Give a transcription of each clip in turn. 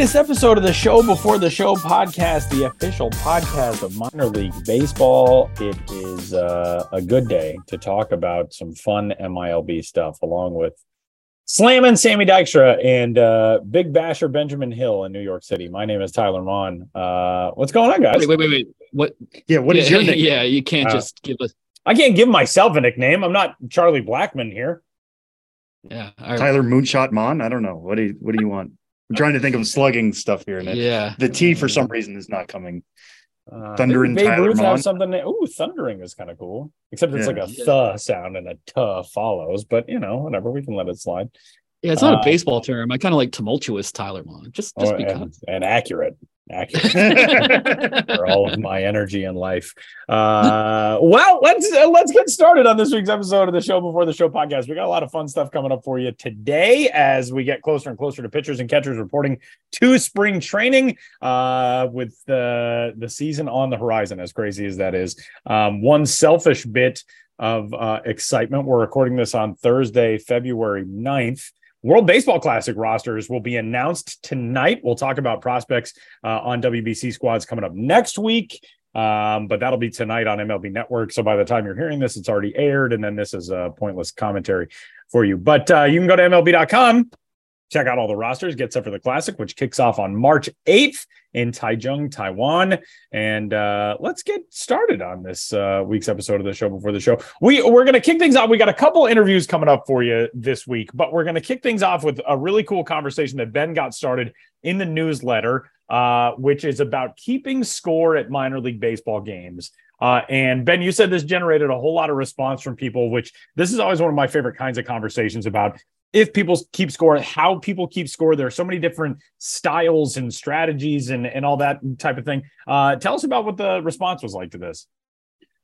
Latest episode of the Show Before the Show podcast, the official podcast of minor league baseball. It is uh, a good day to talk about some fun MILB stuff, along with slamming Sammy Dykstra and uh, Big Basher Benjamin Hill in New York City. My name is Tyler Maun. Uh, what's going on, guys? Wait, wait, wait, wait. What? Yeah, what is yeah, your name? Yeah, you can't Uh, just give us. I can't give myself a nickname. I'm not Charlie Blackmon here. Yeah, all right. Tyler Moonshot Maun. I don't know. What do you what do you want? I'm trying to think of slugging stuff here, and it, yeah. the T for some reason is not coming. Uh, Thunder and Babe Tyler Ruth Maun. have something. That, ooh, thundering is kind of cool. Except it's Yeah. like a Yeah. th sound and a tuh follows. But you know, whatever. We can let it slide. Yeah, it's not uh, a baseball term. I kind of like tumultuous Tyler Maun. Just, just Oh, because. and, and accurate, accurate for all of my energy and life. Uh, well, let's uh, let's get started on this week's episode of the Show Before the Show podcast. We got a lot of fun stuff coming up for you today as we get closer and closer to pitchers and catchers reporting to spring training uh, with the the season on the horizon. As crazy as that is, um, one selfish bit of uh, excitement. We're recording this on Thursday, February 9th. World Baseball Classic rosters will be announced tonight. We'll talk about prospects uh, on WBC squads coming up next week. Um, but that'll be tonight on MLB Network. So by the time you're hearing this, it's already aired, and then this is a pointless commentary for you. But uh, you can go to MLB.com, check out all the rosters, get set for the Classic, which kicks off on March 8th in Taichung, Taiwan. And uh, let's get started on this uh, week's episode of the show before the show. We we're gonna kick things off. We got a couple interviews coming up for you this week, but we're gonna kick things off with a really cool conversation that Ben got started in the newsletter, uh, which is about keeping score at minor league baseball games. Uh, and Ben, you said this generated a whole lot of response from people, which this is always one of my favorite kinds of conversations about if people keep score, how people keep score. There are so many different styles and strategies and, and all that type of thing. Uh, tell us about what the response was like to this.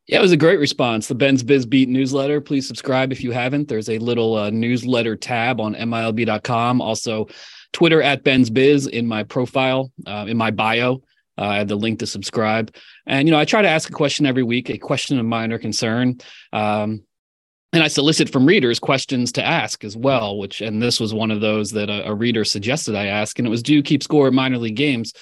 Yeah, it was a great response. The Ben's Biz Beat newsletter. Please subscribe if you haven't. There's a little uh, newsletter tab on MILB.com. Also, Twitter at Ben's Biz in my profile, uh, in my bio. Uh, I have the link to subscribe. And, you know, I try to ask a question every week, a question of minor concern. Um, and I solicit from readers questions to ask as well, which, and this was one of those that a, a reader suggested I ask, and it was do you keep score at minor league games?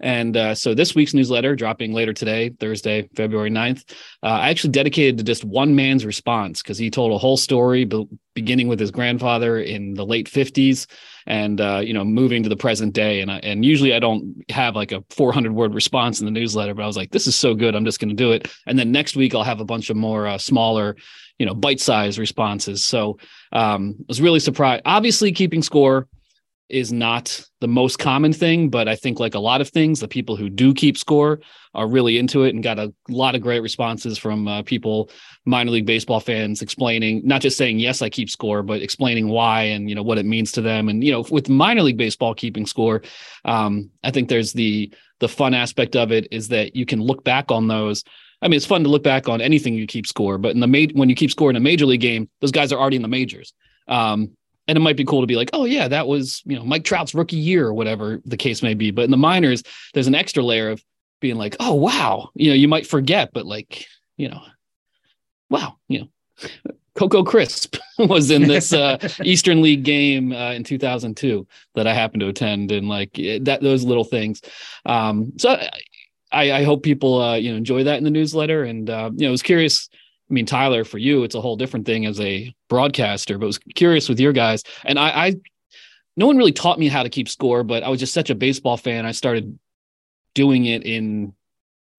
And uh, so this week's newsletter, dropping later today, Thursday, February 9th, uh, I actually dedicated to just one man's response because he told a whole story, be- beginning with his grandfather in the late 50s and, uh, you know, moving to the present day. And, I, and usually I don't have like a 400 word response in the newsletter, but I was like, this is so good. I'm just going to do it. And then next week I'll have a bunch of more uh, smaller, you know, bite sized responses. So um, I was really surprised. Obviously, keeping score is not the most common thing, but I think like a lot of things, the people who do keep score are really into it and got a lot of great responses from uh, people, minor league baseball fans explaining, not just saying, yes, I keep score, but explaining why and, you know, what it means to them. And, you know, with minor league baseball keeping score, um, I think there's the, the fun aspect of it is that you can look back on those. I mean, it's fun to look back on anything you keep score, but in the ma- when you keep score in a major league game, those guys are already in the majors. Um, and it might be cool to be like, oh yeah, that was you know Mike Trout's rookie year or whatever the case may be. But in the minors, there's an extra layer of being like, oh wow, you know, you might forget, but like, you know, wow, you know, Coco Crisp was in this uh, Eastern League game uh, in 2002 that I happened to attend, and like that those little things. Um, so I, I hope people uh, you know enjoy that in the newsletter, and uh, you know, I was curious. I mean, Tyler, for you, it's a whole different thing as a broadcaster, but was curious with your guys. And I, I, no one really taught me how to keep score, but I was just such a baseball fan. I started doing it in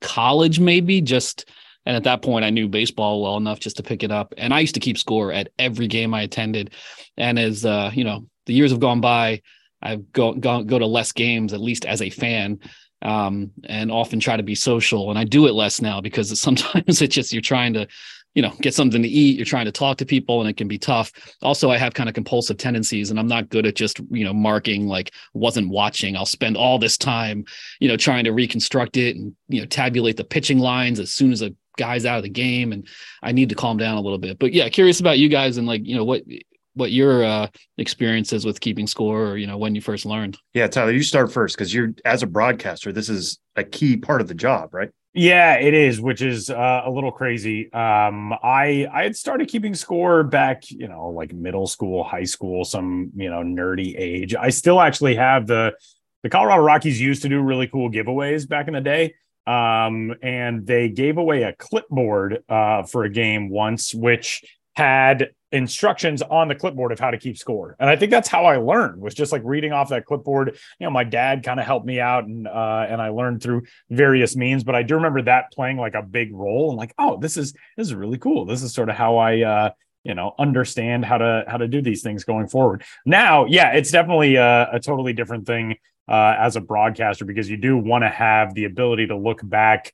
college, maybe just, and at that point, I knew baseball well enough just to pick it up. And I used to keep score at every game I attended. And as uh, you know, the years have gone by, I've go, go go to less games, at least as a fan um, and often try to be social. And I do it less now because sometimes it's just you're trying to, you know, get something to eat. You're trying to talk to people, and it can be tough. Also, I have kind of compulsive tendencies, and I'm not good at just you know marking like wasn't watching. I'll spend all this time, you know, trying to reconstruct it and you know tabulate the pitching lines as soon as a guy's out of the game, and I need to calm down a little bit. But yeah, curious about you guys and like you know what what your uh, experiences with keeping score or you know when you first learned yeah tyler you start first because you're as a broadcaster this is a key part of the job right yeah it is which is uh, a little crazy. Um i i had started keeping score back you know like middle school high school some you know nerdy age. I still actually have the the colorado rockies used to do really cool giveaways back in the day. Um and they gave away a clipboard uh for a game once which had instructions on the clipboard of how to keep score. And I think that's how I learned was just like reading off that clipboard. You know, my dad kind of helped me out and uh and I learned through various means, but I do remember that playing like a big role and like, oh, this is this is really cool. This is sort of how I uh you know understand how to how to do these things going forward. Now, yeah, it's definitely a, a totally different thing uh as a broadcaster because you do want to have the ability to look back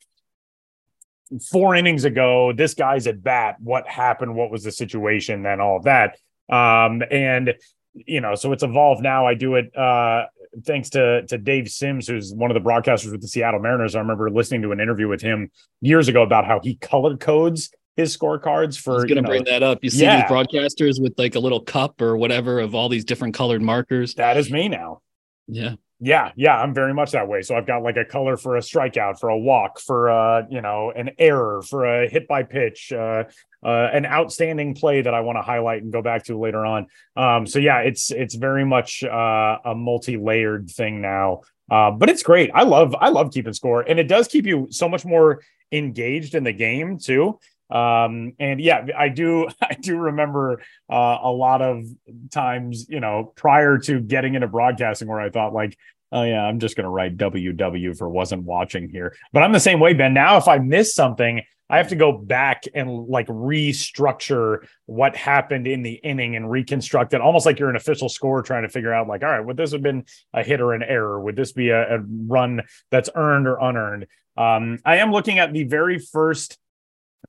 four innings ago, this guy's at bat. What happened? What was the situation? Then all of that. Um, and you know, so it's evolved now. I do it uh, thanks to to Dave Sims, who's one of the broadcasters with the Seattle Mariners. I remember listening to an interview with him years ago about how he color codes his scorecards for. I was going to bring that up. You see yeah. these broadcasters with like a little cup or whatever of all these different colored markers. That is me now. Yeah. Yeah, yeah, I'm very much that way. So I've got like a color for a strikeout, for a walk, for uh, you know, an error, for a hit by pitch, uh, uh an outstanding play that I want to highlight and go back to later on. Um, so yeah, it's it's very much uh, a multi-layered thing now. Uh, but it's great. I love I love keeping score, and it does keep you so much more engaged in the game too um and yeah i do i do remember uh, a lot of times you know prior to getting into broadcasting where i thought like oh yeah i'm just going to write ww for wasn't watching here. But i'm the same way ben. Now if i miss something i have to go back and like restructure what happened in the inning and reconstruct it almost like you're an official score trying to figure out like all right would this have been a hit or an error? Would this be a, a run that's earned or unearned? Um i am looking at the very first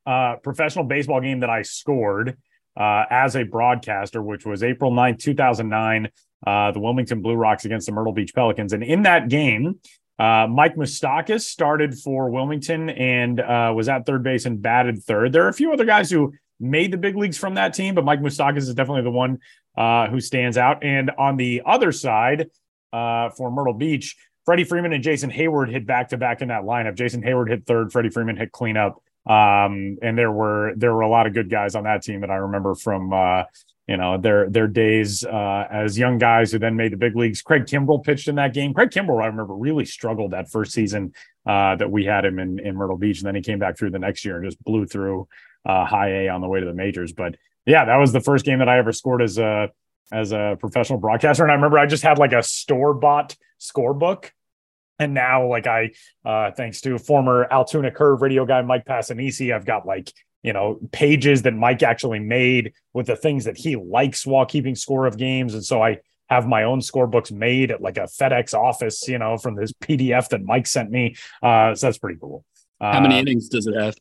uh, professional baseball game that I scored uh, as a broadcaster, which was April 9th, 2009, uh, the Wilmington Blue Rocks against the Myrtle Beach Pelicans. And in that game, uh, Mike Moustakas started for Wilmington and uh, was at third base and batted third. There are a few other guys who made the big leagues from that team, but Mike Moustakas is definitely the one uh, who stands out. And on the other side, for Myrtle Beach, Freddie Freeman and Jason Heyward hit back to back in that lineup. Jason Heyward hit third, Freddie Freeman hit cleanup. Um, and there were there were a lot of good guys on that team that I remember from uh, you know their their days uh, as young guys who then made the big leagues. Craig Kimbrel pitched in that game. Craig Kimbrel, I remember, really struggled that first season uh, that we had him in in Myrtle Beach, and then he came back through the next year and just blew through uh, high A on the way to the majors. But yeah, that was the first game that I ever scored as a as a professional broadcaster, and I remember I just had like a store bought scorebook and now, like I, uh, thanks to former Altoona Curve radio guy Mike Passanisi, I've got like you know pages that Mike actually made with the things that he likes while keeping score of games, and so I have my own scorebooks made at like a FedEx office, you know, from this PDF that Mike sent me. Uh, so that's pretty cool. Uh, How many innings does it have?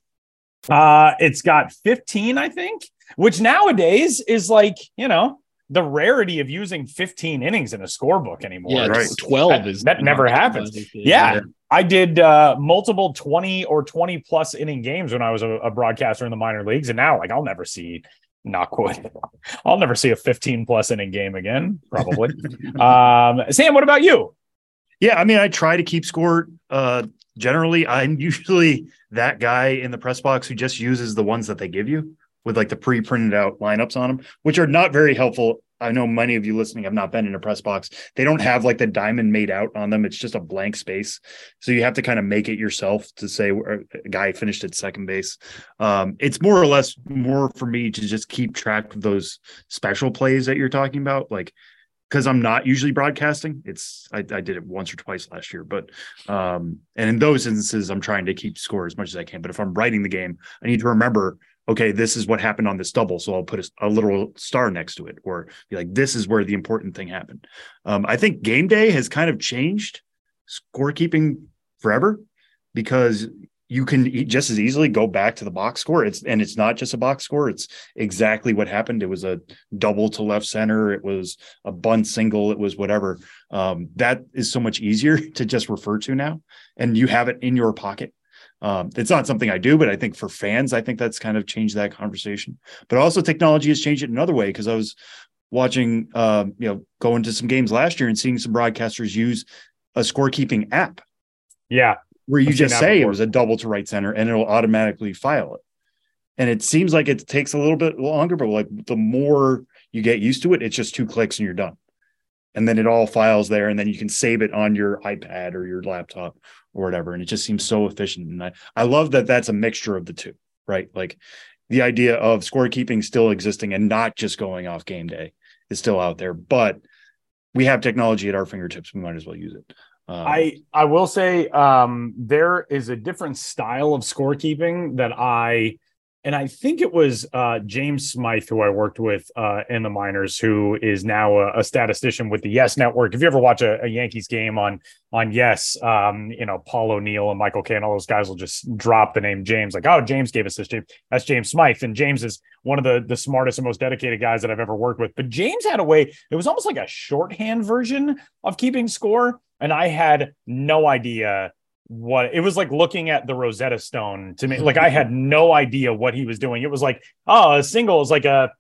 Uh, it's got 15, I think, which nowadays is like, you know, the rarity of using 15 innings in a scorebook anymore. Yeah, right. 12 that, is that never happens. Yeah. yeah. I did uh, multiple 20 or 20 plus inning games when I was a, a, broadcaster in the minor leagues. And now, like, I'll never see, knockwood, I'll never see a 15 plus inning game again, probably. um, Sam, what about you? Yeah. I mean, I try to keep score. Uh, generally, I'm usually that guy in the press box who just uses the ones that they give you with like the pre-printed out lineups on them, which are not very helpful. I know many of you listening have not been in a press box. They don't have like the diamond made out on them. It's just a blank space. So you have to kind of make it yourself to say a guy finished at second base. Um, it's more or less more for me to just keep track of those special plays that you're talking about. Like, because I'm not usually broadcasting. It's I, I, did it once or twice last year, but um, and in those instances, I'm trying to keep score as much as I can. But if I'm writing the game, I need to remember okay, this is what happened on this double. So I'll put a, a literal star next to it or be like, this is where the important thing happened. Um, I think game day has kind of changed scorekeeping forever because you can just as easily go back to the box score. It's and it's not just a box score. It's exactly what happened. It was a double to left center. It was a bunt single. It was whatever. Um, that is so much easier to just refer to now, and you have it in your pocket. Um, it's not something I do, but I think for fans, I think that's kind of changed that conversation. But also, technology has changed it another way because I was watching, um, you know, going to some games last year and seeing some broadcasters use a scorekeeping app Yeah. where you I've just say it was a double to right center and it'll automatically file it. And it seems like it takes a little bit longer, but like the more you get used to it, it's just two clicks and you're done. And then it all files there, and then you can save it on your iPad or your laptop or whatever. And it just seems so efficient. And I, I love that that's a mixture of the two, right? Like the idea of scorekeeping still existing and not just going off game day is still out there, but we have technology at our fingertips. We might as well use it. Um, I I will say um, there is a different style of scorekeeping that I and I think it was uh, James Smythe who I worked with uh, in the minors, who is now a, a statistician with the Yes Network. If you ever watch a, a Yankees game on on Yes, um, you know Paul O'Neill and Michael Kay, all those guys will just drop the name James, like, oh, James gave us this. James. That's James Smythe, and James is one of the the smartest and most dedicated guys that I've ever worked with. But James had a way; it was almost like a shorthand version of keeping score and I had no idea what it was like looking at the Rosetta Stone to me. Like I had no idea what he was doing. It was like, oh, a single is like a,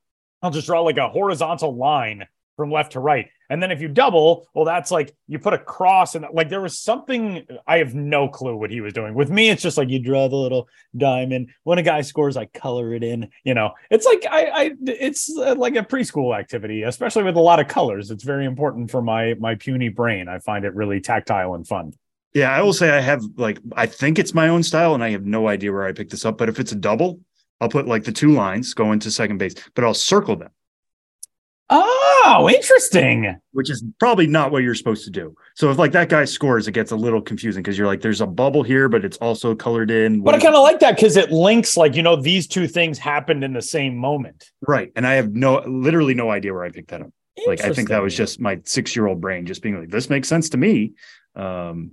I'll just draw like a horizontal line from left to right. And then if you double, well, that's like you put a cross and like there was something I have no clue what he was doing. With me, it's just like you draw the little diamond. When a guy scores, I color it in. You know, it's like I, I it's uh, like a preschool activity, especially with a lot of colors. It's very important for my my puny brain. I find it really tactile and fun. Yeah, I will say I have like I think it's my own style, and I have no idea where I picked this up. But if it's a double, I'll put like the two lines going to second base, but I'll circle them, Oh, interesting. which is probably not what you're supposed to do. So if like that guy scores, it gets a little confusing because you're like, there's a bubble here, but it's also colored in. But I kind of like that because it links, like, you know, these two things happened in the same moment. right, and I have no literally no idea where I picked that up. Like I think that was just my six year old brain just being like, this makes sense to me. Um,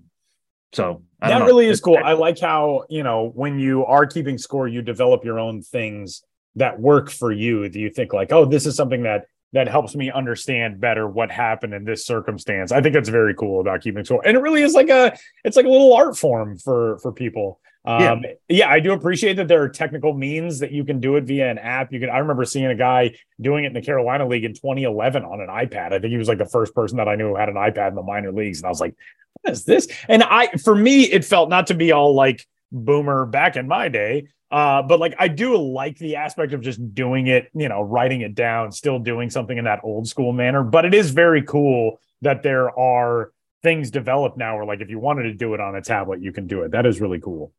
so I that know. really is cool. I like how, you know, when you are keeping score, you develop your own things that work for you. Do you think like, oh, this is something that that helps me understand better what happened in this circumstance? I think that's very cool about keeping score. And it really is like a it's like a little art form for for people. Um, yeah. I do appreciate that there are technical means that you can do it via an app. You can I remember seeing a guy doing it in the Carolina League in 2011 on an iPad. I think he was like the first person that I knew who had an iPad in the minor leagues. And I was like, what is this? And I, for me, it felt not to be all like boomer back in my day. Uh, but like I do like the aspect of just doing it, you know, writing it down, still doing something in that old school manner. But it is very cool that there are things developed now where like if you wanted to do it on a tablet, you can do it. That is really cool.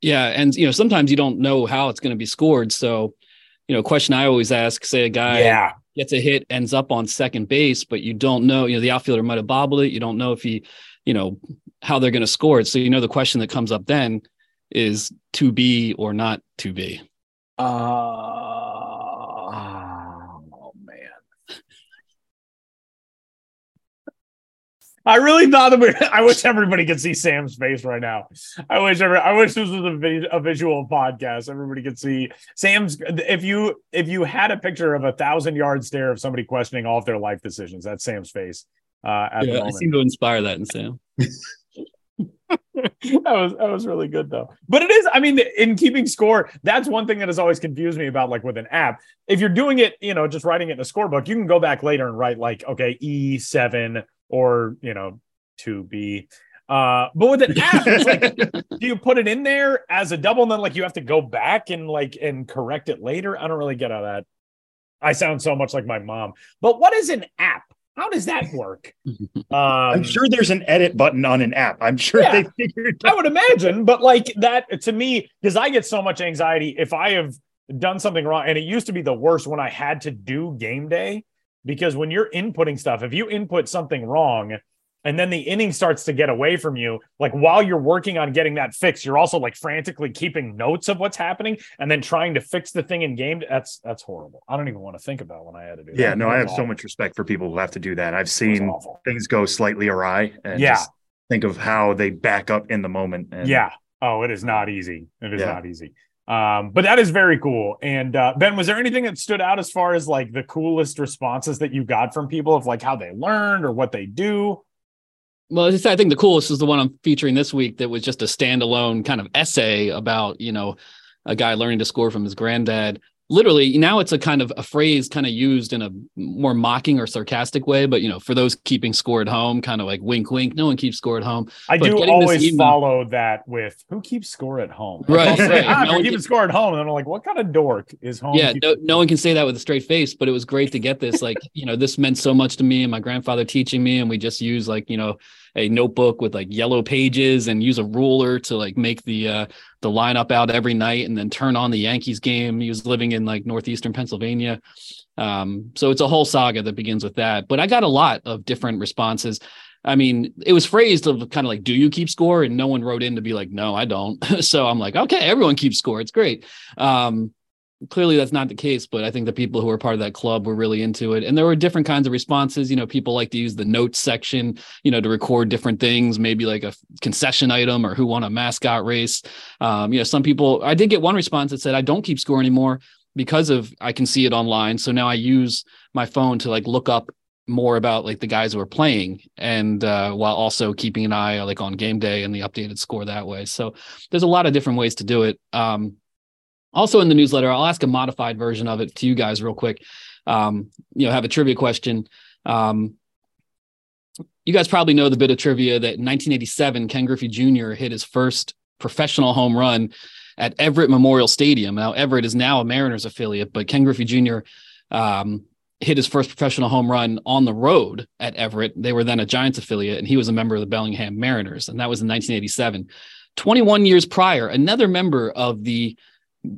Yeah, and you know sometimes you don't know how it's going to be scored. So, you know, question I always ask: say a guy yeah. gets a hit, ends up on second base, but you don't know. You know, the outfielder might have bobbled it. You don't know if he, you know, how they're going to score it. So you know the question that comes up then is to be or not to be. Uh, oh man. I really thought that we. I wish everybody could see Sam's face right now. I wish every, I wish this was a, a visual podcast. Everybody could see Sam's. If you if you had a picture of a thousand yard stare of somebody questioning all of their life decisions, that's Sam's face. Uh, Yeah, I seem to inspire that in Sam. that was that was really good though. But it is, I mean, in keeping score, that's one thing that has always confused me about like with an app. If you're doing it, you know, just writing it in a scorebook, you can go back later and write like, okay, E seven or you know, two B. Uh, but with an app, it's like, do you put it in there as a double and then like you have to go back and like and correct it later? I don't really get how that. I sound so much like my mom. But what is an app? How does that work? Um, I'm sure there's an edit button on an app. I'm sure Yeah. they figured I would imagine, but like that to me, because I get so much anxiety if I have done something wrong, and it used to be the worst when I had to do game day. Because when you're inputting stuff, if you input something wrong and then the inning starts to get away from you, like while you're working on getting that fixed, you're also like frantically keeping notes of what's happening and then trying to fix the thing in game. That's that's horrible. I don't even want to think about when I had to do that. Yeah, no, I have so much respect for people who have to do that. I've seen things go slightly awry and Yeah. just think of how they back up in the moment. And Yeah. Oh, it is not easy. It is Yeah. not easy. Um, but that is very cool. And uh, Ben, was there anything that stood out as far as like the coolest responses that you got from people of like how they learned or what they do? Well, I think the coolest is the one I'm featuring this week that was just a standalone kind of essay about, you know, a guy learning to score from his granddad. Literally, now it's a kind of a phrase kind of used in a more mocking or sarcastic way. But, you know, for those keeping score at home, kind of like wink, wink, no one keeps score at home. I But do always email- follow that with who keeps score at home. Right, I'll say, right. "Ah, No keeping keep- score at home. And I'm like, what kind of dork is home? yeah, no, no one can say that with a straight face, but it was great to get this. Like, you know, this meant so much to me and my grandfather teaching me. And we just use like, you know, a notebook with like yellow pages and use a ruler to like make the uh the lineup out every night and then turn on the Yankees game. He was living in like northeastern Pennsylvania. Um, so it's a whole saga that begins with that. But I got a lot of different responses. I mean, it was phrased of kind of like, do you keep score? And no one wrote in to be like, no, I don't. so I'm like, okay, everyone keeps score. It's great. Um, clearly that's not the case, but I think the people who were part of that club were really into it. And there were different kinds of responses. You know, people like to use the notes section, you know, to record different things, maybe like a concession item or who won a mascot race. Um, you know, some people, I did get one response that said, I don't keep score anymore because of I can see it online. So now I use my phone to like look up more about like the guys who are playing and uh, while also keeping an eye like on game day and the updated score that way. So there's a lot of different ways to do it. Um, also in the newsletter, I'll ask a modified version of it to you guys real quick. Um, you know, have a trivia question. Um, you guys probably know the bit of trivia that in 1987, Ken Griffey Jr. hit his first professional home run at Everett Memorial Stadium. Now, Everett is now a Mariners affiliate, but Ken Griffey Jr. Um, hit his first professional home run on the road at Everett. They were then a Giants affiliate, and he was a member of the Bellingham Mariners, and that was in 1987. 21 years prior, another member of the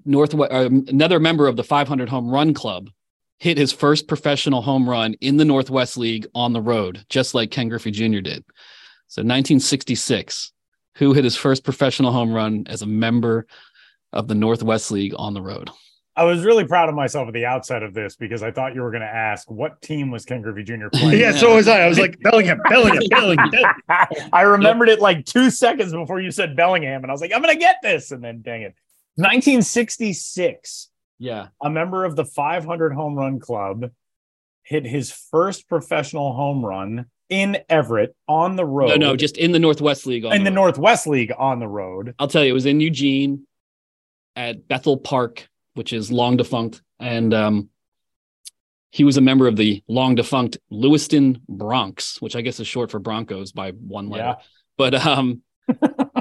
Northwest, uh, another member of the 500 home run club hit his first professional home run in the Northwest League on the road, just like Ken Griffey Jr. did. So 1966, who hit his first professional home run as a member of the Northwest League on the road? I was really proud of myself at the outset of this because I thought you were going to ask what team was Ken Griffey Jr. playing. yeah, so was I. I was like Bellingham, Bellingham, Bellingham. Bellingham. I remembered it like two seconds before you said Bellingham, and I was like, I'm going to get this. And then, dang it. 1966, Yeah. a member of the 500 home run club hit his first professional home run in Everett on the road. No, no, just in the Northwest League. on in the road. Northwest League on the road. I'll tell you, it was in Eugene at Bethel Park, which is long defunct. And um, he was a member of the long defunct Lewiston Broncs, which I guess is short for Broncos by one letter. Yeah. But um,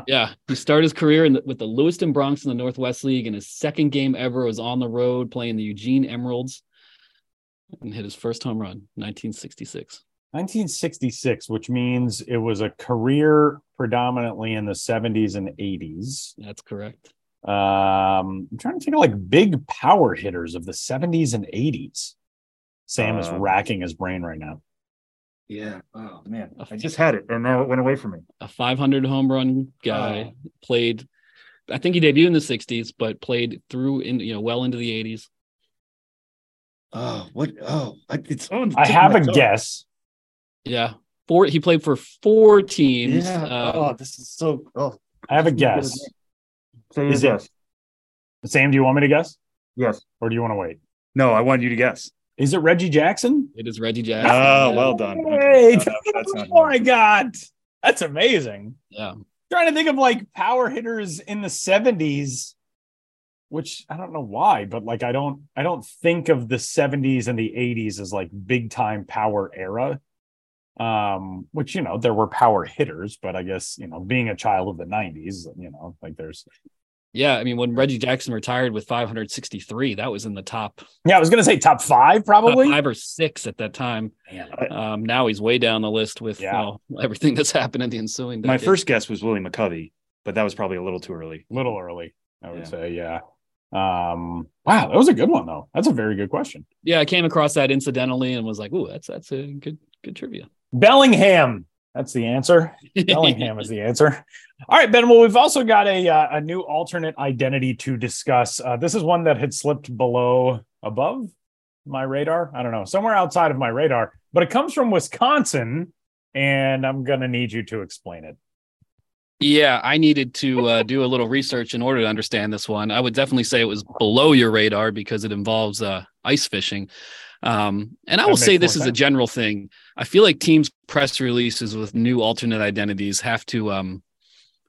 yeah, he started his career in the, with the Lewiston Broncs in the Northwest League, and his second game ever was on the road playing the Eugene Emeralds, and hit his first home run, 1966. 1966, which means it was a career predominantly in the 70s and 80s. That's correct. Um, I'm trying to think of like big power hitters of the 70s and 80s. Sam is Um, racking his brain right now. Yeah. Oh man, I just had it, and now it went away from me. a 500 home run guy Oh. played i think he debuted in the 60s but played through in you know well into the 80s Oh, what? Oh, I, it's on. I have a tongue. guess. yeah four he played for four teams Yeah. uh, oh, this is so. Oh, I have a This is good. guess. say Is your guess. Sam, do you want me to guess Yes. or do you want to wait? No, I want you to guess. Is it Reggie Jackson? it is reggie jackson Oh, yeah. well done. Hey, Okay. No, no, that's oh my God. That's amazing. yeah trying to think of like power hitters in the 70s which i don't know why but like i don't i don't think of the 70s and the 80s as like big time power era um which you know there were power hitters but i guess you know being a child of the 90s you know like there's yeah i mean when reggie jackson retired with 563 that was in the top yeah i was gonna say top five top probably. five or six at that time. Man, um now he's way down the list with Yeah. you know, everything that's happened in the ensuing My first guess was Willie McCovey, but that was probably a little too early. a little early i would Yeah. say yeah. Um wow that was a good one though. That's a very good question. Yeah i came across that incidentally and was like oh that's that's a good good trivia. Bellingham that's the answer Bellingham is the answer. All right, Ben. Well, we've also got a uh, a new alternate identity to discuss. Uh, this is one that had slipped below, above my radar. I don't know, somewhere outside of my radar, but it comes from Wisconsin, and I'm gonna need you to explain it. Yeah, I needed to uh, do a little research in order to understand this one. I would definitely say it was below your radar because it involves uh, ice fishing. Um, and I That will say this more is a general thing. I feel like teams press releases with new alternate identities have to um,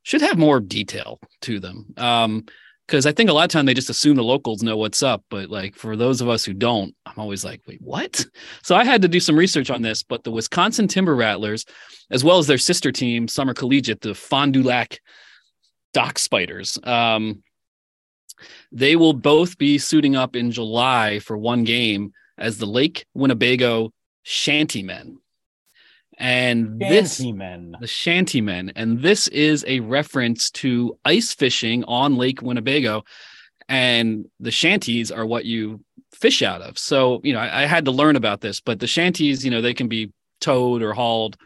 should have more detail to them. Um, because I think a lot of time they just assume the locals know what's up, but like for those of us who don't, I'm always like, wait, what? So I had to do some research on this. But the Wisconsin Timber Rattlers, as well as their sister team, Summer Collegiate, the Fond du Lac Dock Spiders, um, they will both be suiting up in July for one game as the Lake Winnebago Shantymen. And this men. the Shantymen, and this is a reference to ice fishing on Lake Winnebago, and the shanties are what you fish out of. So you know, I, I had to learn about this, but the shanties, you know, they can be towed or hauled,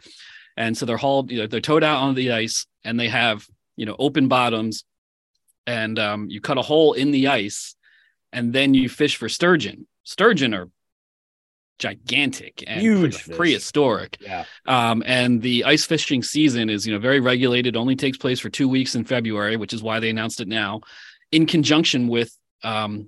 and so they're hauled, you know, they're towed out on the ice, and they have you know open bottoms, and um, you cut a hole in the ice, and then you fish for sturgeon. Sturgeon are gigantic and Huge pre- prehistoric. Yeah. um, and the ice fishing season is you know very regulated only takes place for two weeks in february which is why they announced it now in conjunction with um,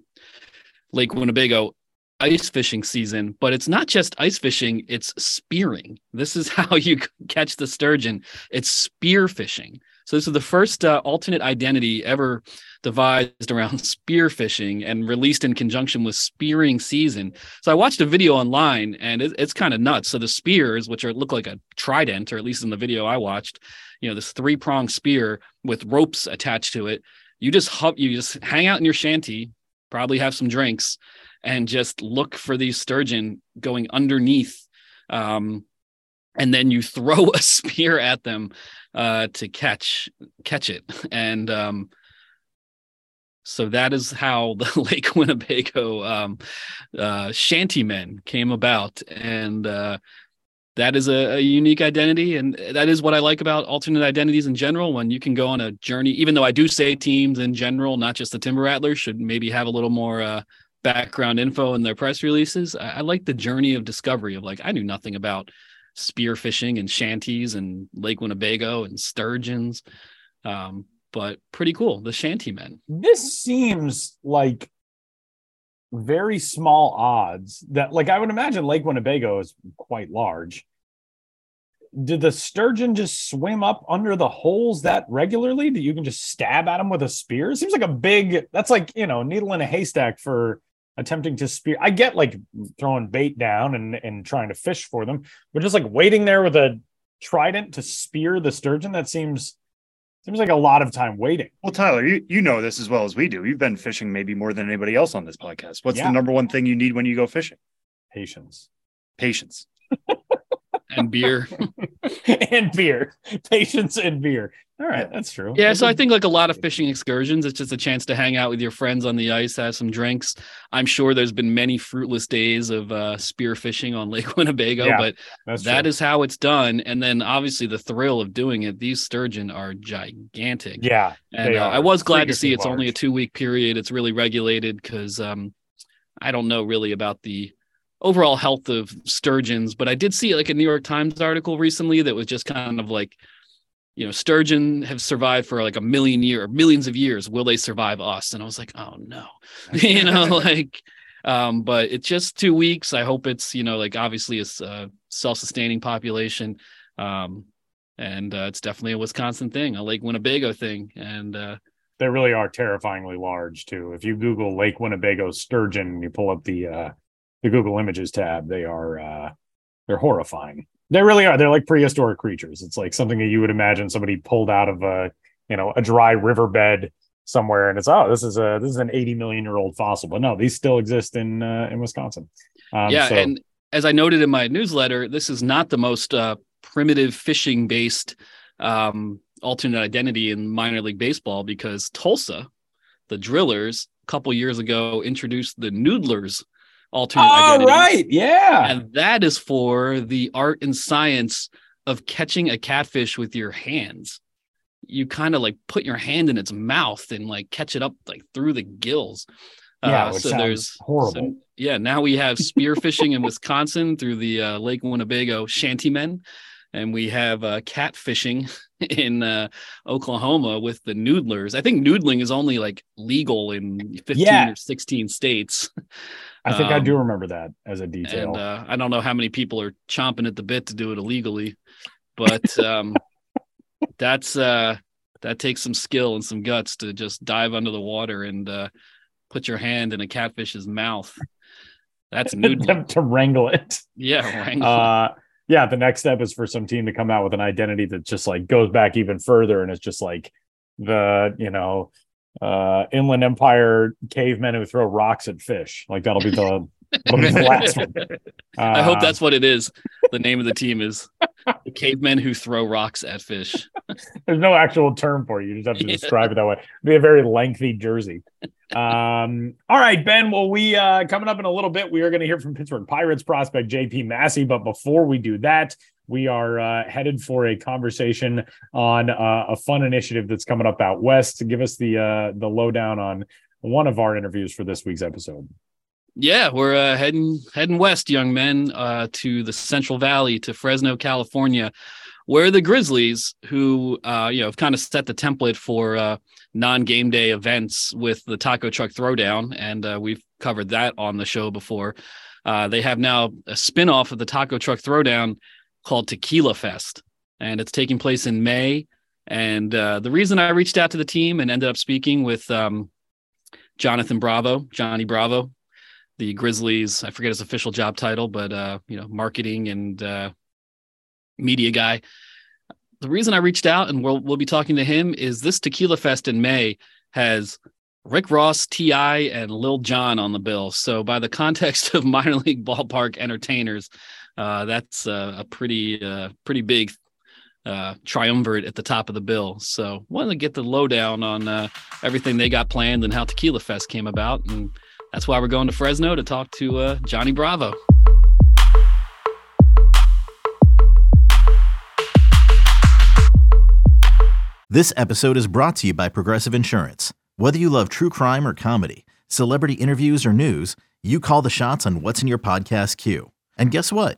lake winnebago ice fishing season. But it's not just ice fishing it's spearing. This is how you catch the sturgeon. It's spear fishing so this is the first uh, alternate identity ever devised around spear fishing and released in conjunction with spearing season so I watched a video online and it, it's kind of nuts. So the spears, which are look like a trident, or at least in the video I watched, you know, this three pronged spear with ropes attached to it. You just hop, you just hang out in your shanty, probably have some drinks, and just look for these sturgeon going underneath. Um, and then you throw a spear at them uh, to catch catch it. And um, so that is how the Lake Winnebago um, uh, shantymen came about, and uh, that is a, a unique identity, and that is what I like about alternate identities in general. When you can go on a journey, even though I do say teams in general, not just the Timber Rattlers, should maybe have a little more uh, background info in their press releases. I, I like the journey of discovery of like I knew nothing about spear fishing and shanties and Lake Winnebago and sturgeons. Um, but pretty cool, the shantymen. This seems like very small odds that, like, I would imagine Lake Winnebago is quite large. Did the sturgeon just swim up under the holes that regularly that you can just stab at them with a spear? It seems like a big, that's like, you know, needle in a haystack for attempting to spear. I get like throwing bait down and, and trying to fish for them, but just like waiting there with a trident to spear the sturgeon, that seems seems like a lot of time waiting. Well, Tyler, you, you know this as well as we do. You've been fishing maybe more than anybody else on this podcast. What's Yeah. the number one thing you need when you go fishing? Patience. Patience. and beer. and beer. Patience and beer. All right, that's true. Yeah, so I think like a lot of fishing excursions, it's just a chance to hang out with your friends on the ice, have some drinks. I'm sure there's been many fruitless days of uh, spear fishing on Lake Winnebago, Yeah, but that is how it's done. And then obviously the thrill of doing it. These sturgeon are gigantic. yeah. And uh, I was glad to see it's only a two week period. It's really regulated because um, I don't know really about the overall health of sturgeons, but I did see like a New York Times article recently that was just kind of like, you know, sturgeon have survived for like a million year, millions of years. Will they survive us? And I was like, oh no, you know, like, um, but it's just two weeks. I hope it's, you know, like obviously it's a self-sustaining population. Um, and uh, it's definitely a Wisconsin thing, a Lake Winnebago thing. And uh, They really are terrifyingly large too. If you Google Lake Winnebago sturgeon, and you pull up the uh, the Google Images tab, they are uh, they're horrifying. They really are. They're like prehistoric creatures. It's like something that you would imagine somebody pulled out of a you know a dry riverbed somewhere, and it's oh this is a this is an eighty million year old fossil. But no, these still exist in uh, in Wisconsin. Um, yeah, so- and as I noted in my newsletter, this is not the most uh, primitive fishing based um, alternate identity in minor league baseball because Tulsa, the Drillers, a couple years ago introduced the Noodlers alternate oh identity. right, yeah. And that is for the art and science of catching a catfish with your hands. You kind of like put your hand in its mouth and like catch it up like through the gills. Yeah, Uh, so there's horrible. so- yeah, now we have spear fishing in Wisconsin through the uh, Lake Winnebago shantymen, and we have uh, catfishing in uh, Oklahoma with the noodlers. I think noodling is only like legal in 15 Yeah. or 16 states. I think I do Um, remember that as a detail. And uh, I don't know how many people are chomping at the bit to do it illegally, but um, that's uh, that takes some skill and some guts to just dive under the water and uh, put your hand in a catfish's mouth. That's noodling. To wrangle it. yeah, wrangle. Uh, yeah, the next step is for some team to come out with an identity that just like goes back even further and it's just like the, you know, uh inland empire cavemen who throw rocks at fish. Like that'll be the, be the last one. I hope Uh, that's what it is. The name of the team is the cavemen who throw rocks at fish. There's no actual term for it. You just have to Yeah. describe it that way. It'd Be a very lengthy jersey. Um, all right, Ben. Well, we uh coming up in a little bit, we are going to hear from Pittsburgh Pirates prospect JP Massey. But before we do that, we are uh, headed for a conversation on uh, a fun initiative that's coming up out west. Give us the uh the lowdown on one of our interviews for this week's episode. Yeah, we're uh, heading heading west, young men, uh, to the Central Valley, to Fresno, California, where the Grizzlies, who uh, you know have kind of set the template for uh, non-game day events with the Taco Truck Throwdown, and uh, we've covered that on the show before. Uh, they have now a spin-off of the Taco Truck Throwdown called Tequila Fest, and it's taking place in May. And uh, the reason I reached out to the team and ended up speaking with um, Jonathan Bravo, Johnny Bravo, the Grizzlies. I forget his official job title, but uh, you know, marketing and uh, media guy. The reason I reached out and we'll we'll be talking to him is this Tequila Fest in May has Rick Ross, T.I., and Lil Jon on the bill. So by the context of minor league ballpark entertainers, uh, that's uh, a pretty uh, pretty big uh, triumvirate at the top of the bill. So wanted to get the lowdown on everything they got planned and how Tequila Fest came about and that's why we're going to Fresno to talk to Johnny Bravo. This episode is brought to you by Progressive Insurance. Whether you love true crime or comedy, celebrity interviews or news, you call the shots on what's in your podcast queue. And guess what?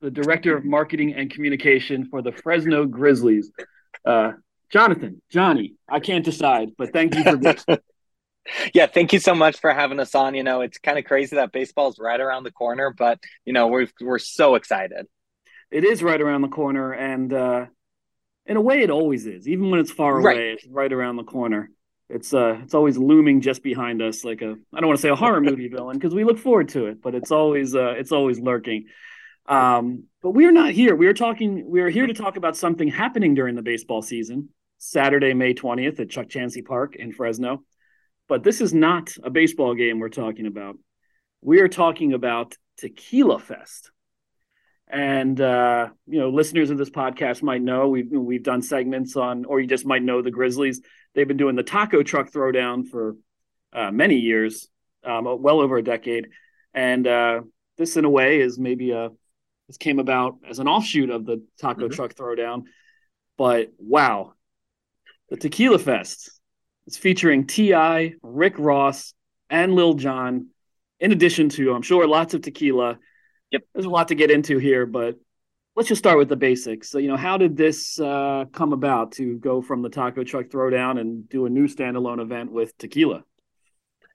the Director of Marketing and Communication for the Fresno Grizzlies. Uh, Jonathan, Johnny, I can't decide, but thank you for this. yeah, thank you so much for having us on. You know, it's kind of crazy that baseball's right around the corner, but you know, we're we're so excited. It is right around the corner, and uh, in a way, it always is. Even when it's far Right. away, it's right around the corner. It's uh, it's always looming just behind us, like a I don't want to say a horror movie villain because we look forward to it, but it's always uh, it's always lurking. Um, but we are not here. We are talking. We are here to talk about something happening during the baseball season. Saturday, May twentieth, at Chukchansi Park in Fresno. But this is not a baseball game we're talking about. We are talking about Tequila Fest. And uh, you know, listeners of this podcast might know we've we've done segments on, or you just might know the Grizzlies. They've been doing the taco truck throwdown for uh, many years, um, well over a decade. And uh, this, in a way, is maybe a this came about as an offshoot of the taco Mhm. truck throwdown. But wow, the Tequila Fest is featuring T.I., Rick Ross, and Lil Jon. In addition to, I'm sure, lots of tequila. Yep. There's a lot to get into here, but let's just start with the basics. So, you know, how did this uh, come about to go from the taco truck throwdown and do a new standalone event with tequila?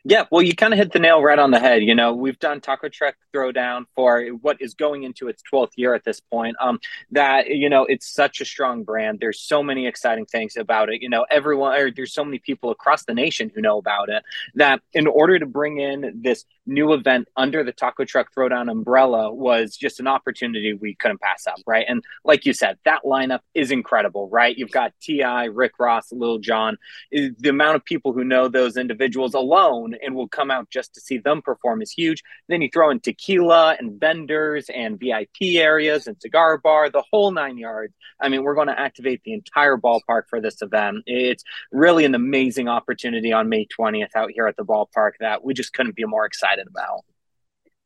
Yeah, well, you kind of hit the nail right on the head. You know, we've done Taco Truck Throwdown for what is going into its 12th year at this point. Um, that, you know, it's such a strong brand. There's so many exciting things about it. You know, everyone, or there's so many people across the nation who know about it that in order to bring in this new event under the Taco Truck Throwdown umbrella was just an opportunity we couldn't pass up, right? And like you said, that lineup is incredible, right? You've got T.I., Rick Ross, Lil Jon. The amount of people who know those individuals alone alone and will come out just to see them perform is huge. Then you throw in tequila and vendors and VIP areas and cigar bar, the whole nine yards. I mean, we're going to activate the entire ballpark for this event. It's really an amazing opportunity on May 20th out here at the ballpark that we just couldn't be more excited about.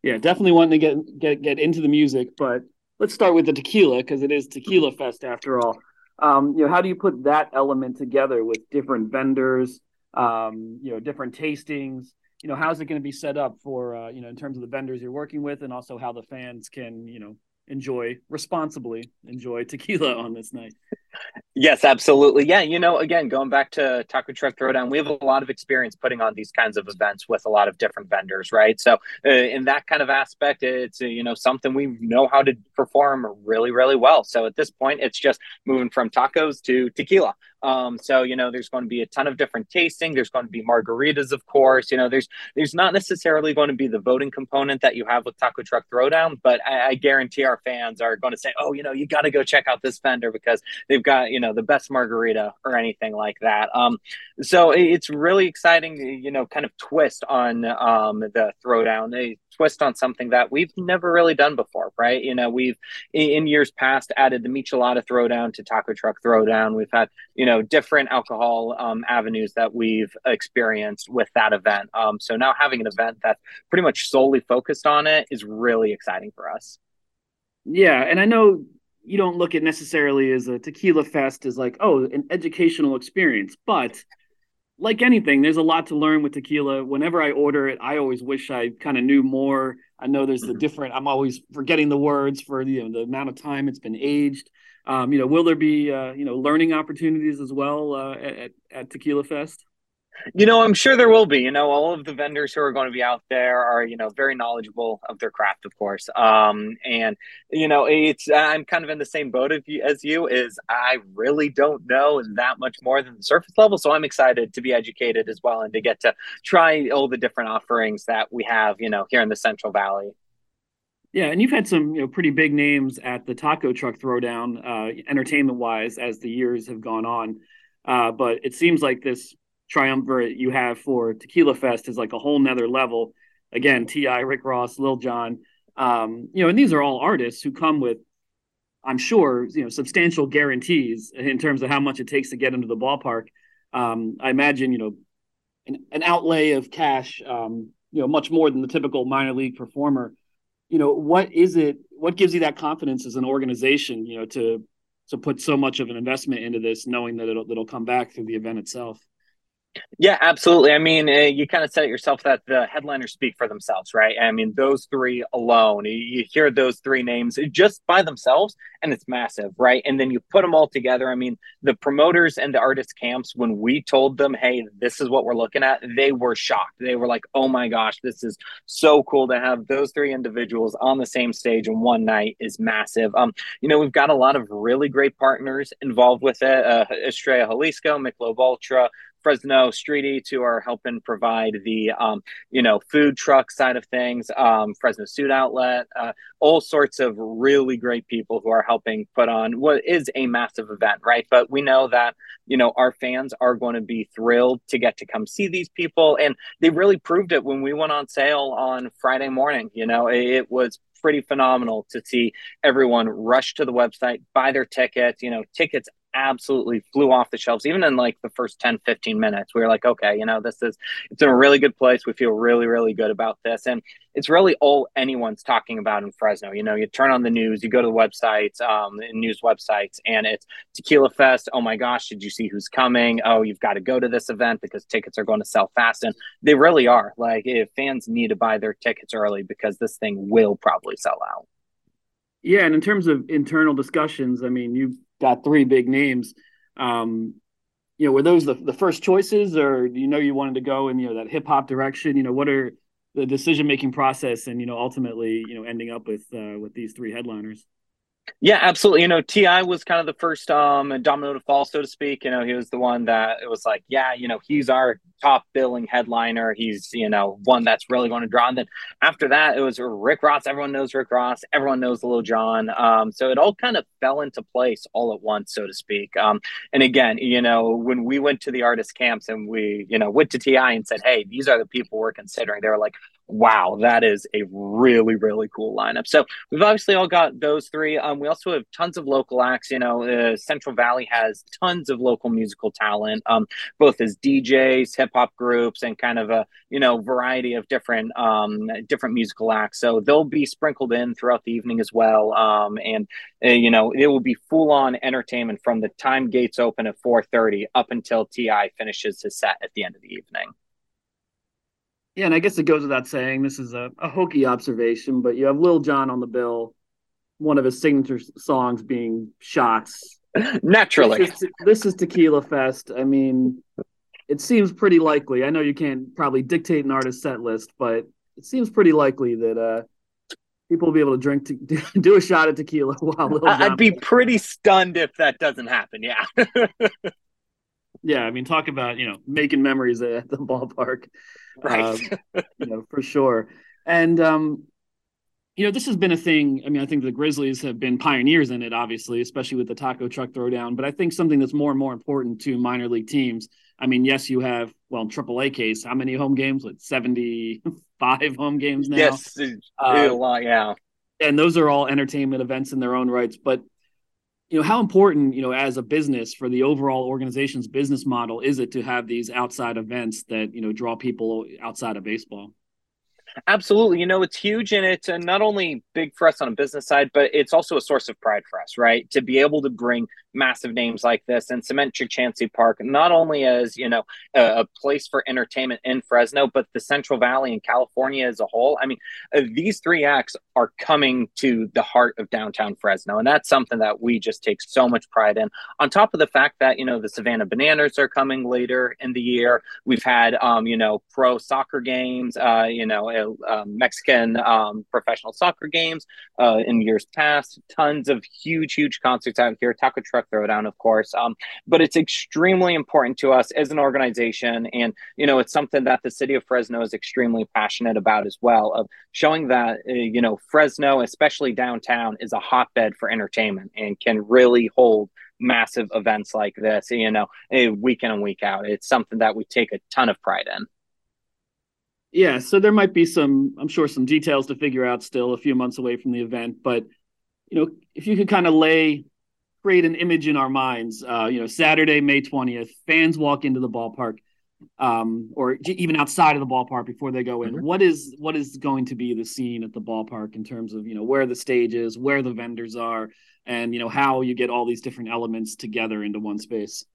Yeah, definitely wanting to get get get into the music, but let's start with the tequila because it is Tequila Fest after all. Um, you know, how do you put that element together with different vendors, um, you know, different tastings? You know, how's it going to be set up for uh, you know in terms of the vendors you're working with, and also how the fans can you know enjoy responsibly enjoy tequila on this night. Yes, absolutely. Yeah, you know, again, going back to Taco Truck Throwdown, we have a lot of experience putting on these kinds of events with a lot of different vendors, right? So, uh, in that kind of aspect, it's uh, you know something we know how to perform really, really well. So at this point, it's just moving from tacos to tequila. Um, so you know, there's going to be a ton of different tasting. There's going to be margaritas, of course. You know, there's there's not necessarily going to be the voting component that you have with Taco Truck Throwdown, but I, I guarantee our fans are going to say, oh, you know, you got to go check out this vendor because they've got you know the best margarita or anything like that. Um, so it's really exciting, you know, kind of twist on um, the throwdown. They twist on something that we've never really done before, right? You know, we've in years past added the Michelada throwdown to Taco Truck throwdown. We've had you know different alcohol um, avenues that we've experienced with that event. Um, so now having an event that's pretty much solely focused on it is really exciting for us. Yeah, and I know you don't look at necessarily as a tequila fest as like oh an educational experience but like anything there's a lot to learn with tequila. Whenever i order it i always wish i kind of knew more. I know there's the mm-hmm. different i'm always forgetting the words for you know, the amount of time it's been aged. Um, you know will there be uh, you know learning opportunities as well uh, at, at tequila fest you know, I'm sure there will be. You know, all of the vendors who are going to be out there are, you know, very knowledgeable of their craft, of course. Um, and you know, it's I'm kind of in the same boat you, as you. Is I really don't know that much more than the surface level, so I'm excited to be educated as well and to get to try all the different offerings that we have, you know, here in the Central Valley. Yeah, and you've had some you know pretty big names at the taco truck throwdown, uh, entertainment wise, as the years have gone on. Uh, but it seems like this triumvirate you have for Tequila Fest is like a whole nother level. Again, T.I., Rick Ross, Lil Jon, um, you know, and these are all artists who come with, I'm sure, you know, substantial guarantees in terms of how much it takes to get into the ballpark. Um, I imagine, you know, an, an outlay of cash, um, you know, much more than the typical minor league performer. You know, what is it? What gives you that confidence as an organization, you know, to to put so much of an investment into this, knowing that it'll it'll come back through the event itself? Yeah, absolutely. I mean, uh, you kind of said it yourself that the headliners speak for themselves, right? I mean, those three alone, you hear those three names just by themselves, and it's massive, right? And then you put them all together. I mean, the promoters and the artist camps, when we told them, hey, this is what we're looking at, they were shocked. They were like, oh my gosh, this is so cool to have those three individuals on the same stage in one night is massive. Um, you know, we've got a lot of really great partners involved with it. Uh, Estrella Jalisco, Michelob Ultra, Fresno Street Eats who are helping provide the um, you know food truck side of things, um, Fresno Suit Outlet, uh, all sorts of really great people who are helping put on what is a massive event, right? But we know that you know our fans are going to be thrilled to get to come see these people, and they really proved it when we went on sale on Friday morning. You know, it was pretty phenomenal to see everyone rush to the website, buy their tickets. You know, tickets absolutely flew off the shelves even in like the first 10 15 minutes. We were like okay you know this is it's in a really good place. We feel really really good about this. And it's really all anyone's talking about in fresno. You know you turn on the news you go to the websites um news websites and it's tequila fest. Oh my gosh did you see who's coming? Oh you've got to go to this event because tickets are going to sell fast. And they really are. Like if fans need to buy their tickets early because this thing will probably sell out yeah, and in terms of internal discussions, I mean, you've got three big names. Um, you know, were those the, the first choices, or do you know you wanted to go in you know that hip hop direction? You know, what are the decision making process, and you know, ultimately, you know, ending up with uh, with these three headliners? Yeah, absolutely. You know, T.I. was kind of the first um domino to fall, so to speak. You know, he was the one that it was like, yeah, you know, he's our top billing headliner. He's you know one that's really going to draw. And then after that, it was Rick Ross. Everyone knows Rick Ross. Everyone knows Lil Jon. Um, so it all kind of fell into place all at once, so to speak. Um, and again, you know, when we went to the artist camps and we you know went to T.I. and said, hey, these are the people we're considering. They were like, wow, that is a really, really cool lineup. So we've obviously all got those three. Um, we also have tons of local acts. You know, uh, Central Valley has tons of local musical talent, um, both as DJs, hip hop groups, and kind of a you know variety of different um, different musical acts. So they'll be sprinkled in throughout the evening as well. Um, and uh, you know, it will be full on entertainment from the time gates open at 4:30 up until T.I. finishes his set at the end of the evening. Yeah, and I guess it goes without saying this is a, a hokey observation, but you have Lil Jon on the bill, one of his signature songs being "Shots." Naturally, this is, this is Tequila Fest. I mean, it seems pretty likely. I know you can't probably dictate an artist's set list, but it seems pretty likely that uh, people will be able to drink to do a shot of tequila while I'd be pretty stunned if that doesn't happen. Yeah. Yeah, I mean, talk about you know making memories at the ballpark, right? Um, you know, for sure. And um, you know, this has been a thing. I mean, I think the Grizzlies have been pioneers in it, obviously, especially with the taco truck throwdown. But I think something that's more and more important to minor league teams. I mean, yes, you have well, in AAA case, how many home games? Like seventy five home games now. Yes, a lot. Yeah, and those are all entertainment events in their own rights. But you know how important you know as a business for the overall organization's business model is it to have these outside events that you know draw people outside of baseball Absolutely. You know, it's huge and it's uh, not only big for us on a business side, but it's also a source of pride for us, right? To be able to bring massive names like this and cement Chukchansi Park, not only as, you know, a, a, place for entertainment in Fresno, but the Central Valley and California as a whole. I mean, uh, these three acts are coming to the heart of downtown Fresno. And that's something that we just take so much pride in. On top of the fact that, you know, the Savannah Bananas are coming later in the year. We've had, um, you know, pro soccer games, uh, you know, um, Mexican um, professional soccer games uh, in years past. Tons of huge, huge concerts out here. Taco Truck Throwdown, of course. Um, but it's extremely important to us as an organization, and you know, it's something that the city of Fresno is extremely passionate about as well. Of showing that uh, you know Fresno, especially downtown, is a hotbed for entertainment and can really hold massive events like this, you know, week in and week out. It's something that we take a ton of pride in. Yeah, so there might be some, I'm sure, some details to figure out still a few months away from the event. But you know, if you could kind of lay, create an image in our minds, uh, you know, Saturday, May 20th, fans walk into the ballpark, um, or even outside of the ballpark before they go in. Mm-hmm. What is what is going to be the scene at the ballpark in terms of you know where the stage is, where the vendors are, and you know how you get all these different elements together into one space.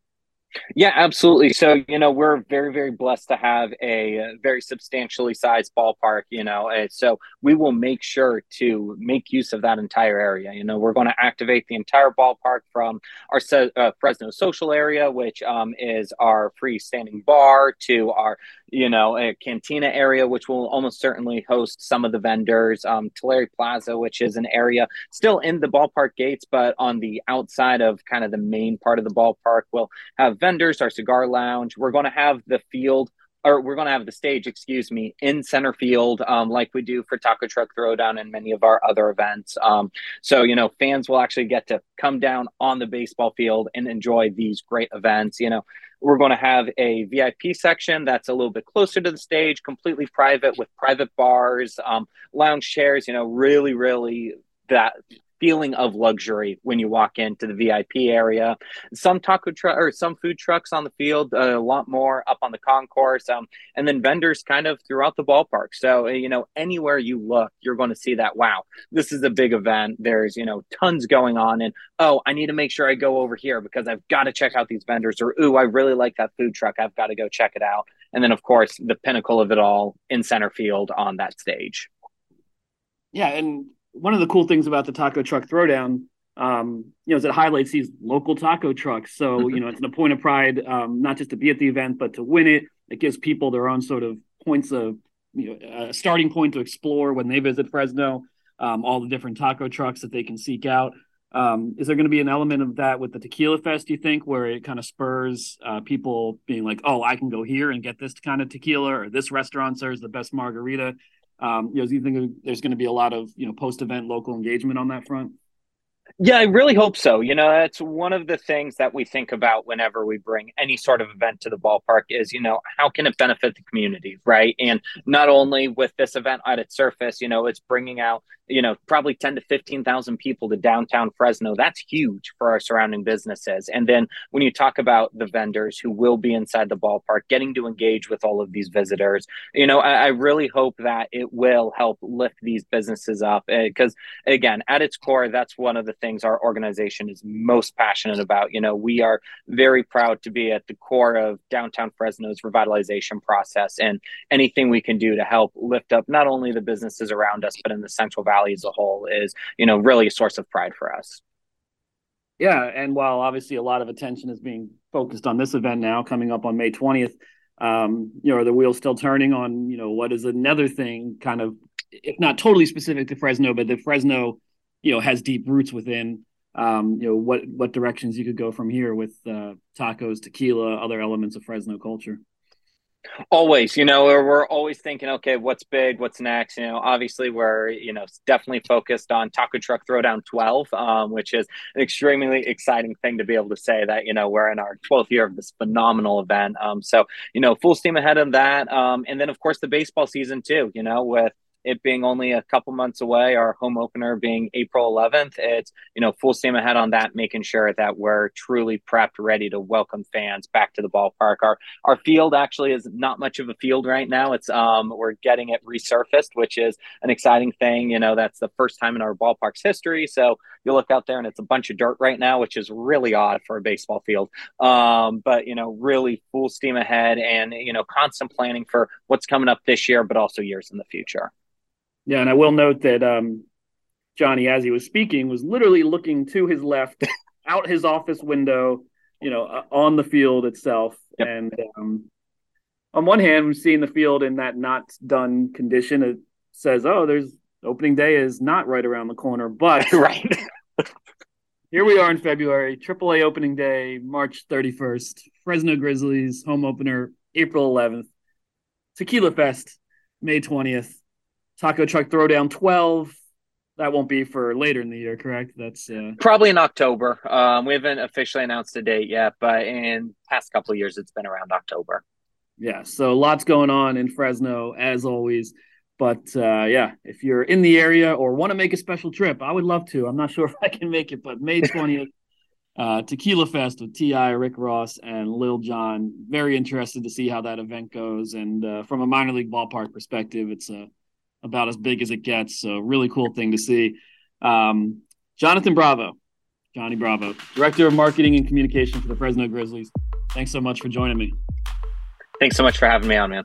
Yeah, absolutely. So, you know, we're very, very blessed to have a very substantially sized ballpark, you know, so we will make sure to make use of that entire area. You know, we're going to activate the entire ballpark from our uh, Fresno social area, which um, is our freestanding bar, to our you know, a cantina area, which will almost certainly host some of the vendors. Um, Tulare Plaza, which is an area still in the ballpark gates, but on the outside of kind of the main part of the ballpark, we'll have vendors, our cigar lounge. We're going to have the field or we're going to have the stage, excuse me, in center field, um, like we do for Taco Truck Throwdown and many of our other events. Um, so, you know, fans will actually get to come down on the baseball field and enjoy these great events. You know, we're going to have a VIP section that's a little bit closer to the stage, completely private with private bars, um, lounge chairs, you know, really, really that feeling of luxury when you walk into the VIP area. Some taco truck or some food trucks on the field, uh, a lot more up on the concourse, um, and then vendors kind of throughout the ballpark. So uh, you know, anywhere you look, you're going to see that. Wow, this is a big event. There's you know tons going on, and oh, I need to make sure I go over here because I've got to check out these vendors. Or ooh, I really like that food truck. I've got to go check it out. And then of course the pinnacle of it all in center field on that stage. Yeah, and one of the cool things about the taco truck throwdown, um, you know, is it highlights these local taco trucks. So, you know, it's a point of pride, um, not just to be at the event, but to win it. It gives people their own sort of points of, you know, a starting point to explore when they visit Fresno, um, all the different taco trucks that they can seek out. Um, is there going to be an element of that with the Tequila Fest? Do you think where it kind of spurs uh, people being like, "Oh, I can go here and get this kind of tequila," or "This restaurant serves the best margarita"? Um, you know, do you think there's going to be a lot of you know post-event local engagement on that front? Yeah, I really hope so. You know, that's one of the things that we think about whenever we bring any sort of event to the ballpark is, you know, how can it benefit the community, right? And not only with this event at its surface, you know, it's bringing out you know, probably 10 to 15,000 people to downtown Fresno. That's huge for our surrounding businesses. And then when you talk about the vendors who will be inside the ballpark, getting to engage with all of these visitors, you know, I, I really hope that it will help lift these businesses up. Because uh, again, at its core, that's one of the things our organization is most passionate about. You know, we are very proud to be at the core of downtown Fresno's revitalization process and anything we can do to help lift up not only the businesses around us, but in the Central Valley as a whole is, you know, really a source of pride for us. Yeah, and while obviously a lot of attention is being focused on this event now, coming up on May twentieth, um, you know, are the wheels still turning on, you know, what is another thing, kind of, if not totally specific to Fresno, but the Fresno, you know, has deep roots within. Um, you know, what what directions you could go from here with uh, tacos, tequila, other elements of Fresno culture. Always, you know, we're always thinking, okay, what's big, what's next? You know, obviously, we're you know definitely focused on Taco Truck Throwdown 12, um, which is an extremely exciting thing to be able to say that you know we're in our 12th year of this phenomenal event. Um, so you know, full steam ahead of that, um, and then of course the baseball season too. You know, with it being only a couple months away, our home opener being April 11th, it's you know full steam ahead on that, making sure that we're truly prepped, ready to welcome fans back to the ballpark. Our our field actually is not much of a field right now. It's um we're getting it resurfaced, which is an exciting thing. You know that's the first time in our ballpark's history. So you look out there and it's a bunch of dirt right now, which is really odd for a baseball field. Um, but you know really full steam ahead and you know constant planning for what's coming up this year, but also years in the future. Yeah, and I will note that um, Johnny, as he was speaking, was literally looking to his left, out his office window, you know, uh, on the field itself. Yep. And um, on one hand, we're seeing the field in that not done condition, it says, "Oh, there's opening day is not right around the corner." But right. here we are in February, AAA opening day, March 31st, Fresno Grizzlies home opener, April 11th, Tequila Fest, May 20th. Taco Truck Throwdown 12. That won't be for later in the year, correct? That's uh... probably in October. Um, we haven't officially announced a date yet, but in past couple of years, it's been around October. Yeah, so lots going on in Fresno as always. But uh, yeah, if you're in the area or want to make a special trip, I would love to. I'm not sure if I can make it, but May 20th, uh, Tequila Fest with T.I., Rick Ross, and Lil Jon. Very interested to see how that event goes. And uh, from a minor league ballpark perspective, it's a about as big as it gets. So really cool thing to see. Um, Jonathan Bravo, Johnny Bravo, Director of Marketing and Communication for the Fresno Grizzlies. Thanks so much for joining me. Thanks so much for having me on, man.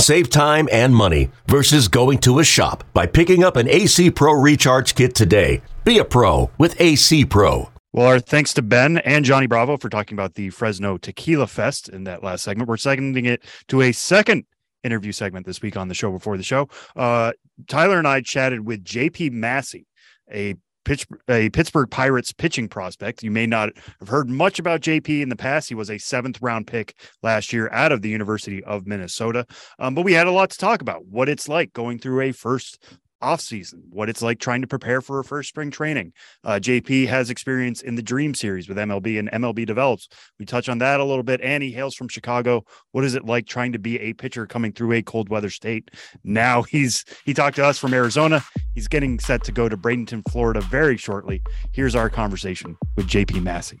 Save time and money versus going to a shop by picking up an AC Pro Recharge Kit today. Be a pro with AC Pro. Well, our thanks to Ben and Johnny Bravo for talking about the Fresno Tequila Fest in that last segment. We're seconding it to a second interview segment this week on the show before the show. Uh, Tyler and I chatted with JP Massey, a pitch, a Pittsburgh Pirates pitching prospect. You may not have heard much about JP in the past. He was a seventh round pick last year out of the University of Minnesota. Um, but we had a lot to talk about what it's like going through a first off season, what it's like trying to prepare for a first spring training. Uh, JP has experience in the Dream Series with MLB and MLB develops. We touch on that a little bit. And he hails from Chicago. What is it like trying to be a pitcher coming through a cold weather state? Now he's he talked to us from Arizona. He's getting set to go to Bradenton, Florida very shortly. Here's our conversation with JP Massey.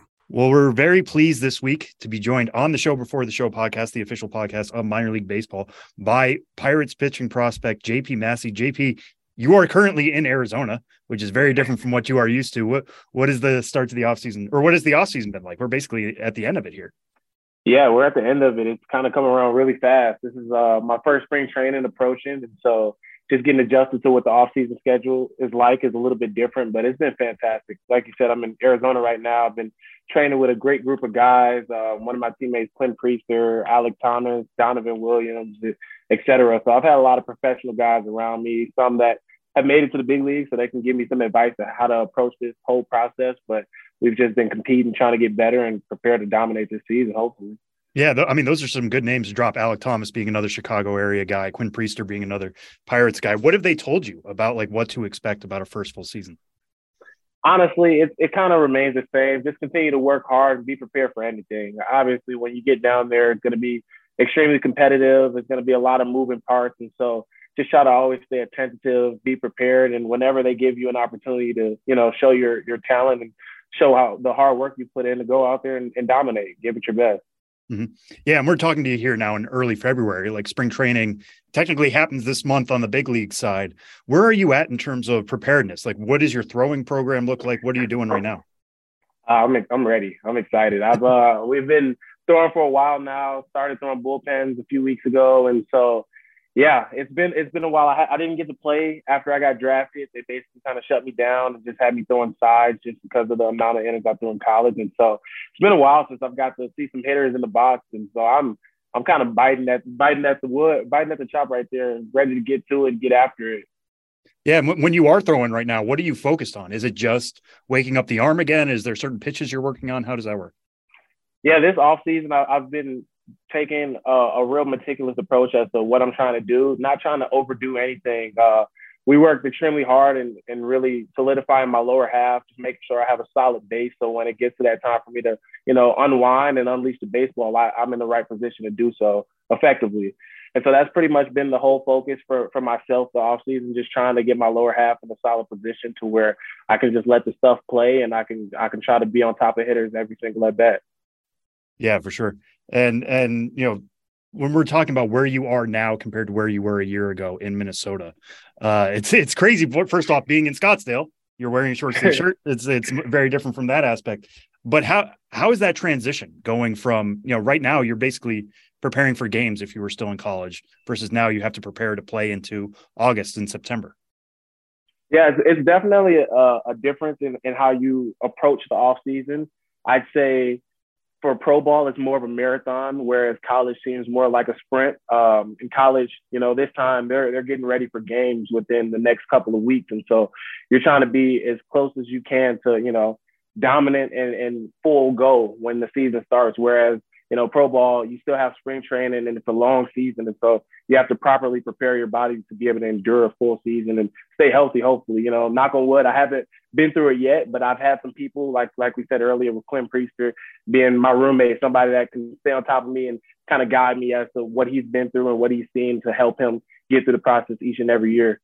Well, we're very pleased this week to be joined on the show before the show podcast, the official podcast of minor league baseball, by Pirates pitching prospect JP Massey. JP, you are currently in Arizona, which is very different from what you are used to. What what is the start to the offseason or what has the offseason been like? We're basically at the end of it here. Yeah, we're at the end of it. It's kind of coming around really fast. This is uh, my first spring training approaching, and so just getting adjusted to what the off-season schedule is like is a little bit different, but it's been fantastic. Like you said, I'm in Arizona right now. I've been training with a great group of guys. Uh, one of my teammates, Quinn Priester, Alek Thomas, Donovan Williams, et cetera. So I've had a lot of professional guys around me, some that have made it to the big league, so they can give me some advice on how to approach this whole process. But we've just been competing, trying to get better and prepare to dominate this season, hopefully. Yeah, th- I mean, those are some good names to drop. Alek Thomas being another Chicago area guy, Quinn Priester being another Pirates guy. What have they told you about like what to expect about a first full season? Honestly, it, it kind of remains the same. Just continue to work hard and be prepared for anything. Obviously, when you get down there, it's going to be extremely competitive. It's going to be a lot of moving parts. And so just try to always stay attentive, be prepared. And whenever they give you an opportunity to, you know, show your, your talent and show how the hard work you put in to go out there and, and dominate, give it your best. Mm-hmm. Yeah, and we're talking to you here now in early February. Like spring training technically happens this month on the big league side. Where are you at in terms of preparedness? Like, what does your throwing program look like? What are you doing right now? Uh, I'm I'm ready. I'm excited. I've uh, we've been throwing for a while now. Started throwing bullpens a few weeks ago, and so yeah, it's been it's been a while. I, I didn't get to play after I got drafted. They basically kind of shut me down and just had me throwing sides just because of the amount of innings I threw in college. And so it's been a while since I've got to see some hitters in the box. And so I'm I'm kind of biting at biting at the wood, biting at the chop right there, ready to get to it and get after it. Yeah, when you are throwing right now, what are you focused on? Is it just waking up the arm again? Is there certain pitches you're working on? How does that work? Yeah, this off season, I, I've been taking a, a, real meticulous approach as to what I'm trying to do, not trying to overdo anything. Uh, we worked extremely hard and, and really solidifying my lower half, just making sure I have a solid base. So when it gets to that time for me to, you know, unwind and unleash the baseball, I, I'm in the right position to do so effectively. And so that's pretty much been the whole focus for, for myself the off season, just trying to get my lower half in a solid position to where I can just let the stuff play and I can I can try to be on top of hitters every single at bat. Yeah, for sure. And and you know, when we're talking about where you are now compared to where you were a year ago in Minnesota, uh, it's it's crazy. First off, being in Scottsdale, you're wearing a short sleeve shirt. It's it's very different from that aspect. But how how is that transition going from you know right now you're basically preparing for games if you were still in college versus now you have to prepare to play into August and September. Yeah, it's, it's definitely a, a difference in, in how you approach the off season. I'd say for pro ball, it's more of a marathon, whereas college seems more like a sprint. Um, in college, you know, this time they're they're getting ready for games within the next couple of weeks, and so you're trying to be as close as you can to you know dominant and, and full go when the season starts. Whereas you know, pro ball, you still have spring training and it's a long season. And so you have to properly prepare your body to be able to endure a full season and stay healthy, hopefully. You know, knock on wood, I haven't been through it yet, but I've had some people like like we said earlier with Quinn Priester being my roommate, somebody that can stay on top of me and kind of guide me as to what he's been through and what he's seen to help him get through the process each and every year.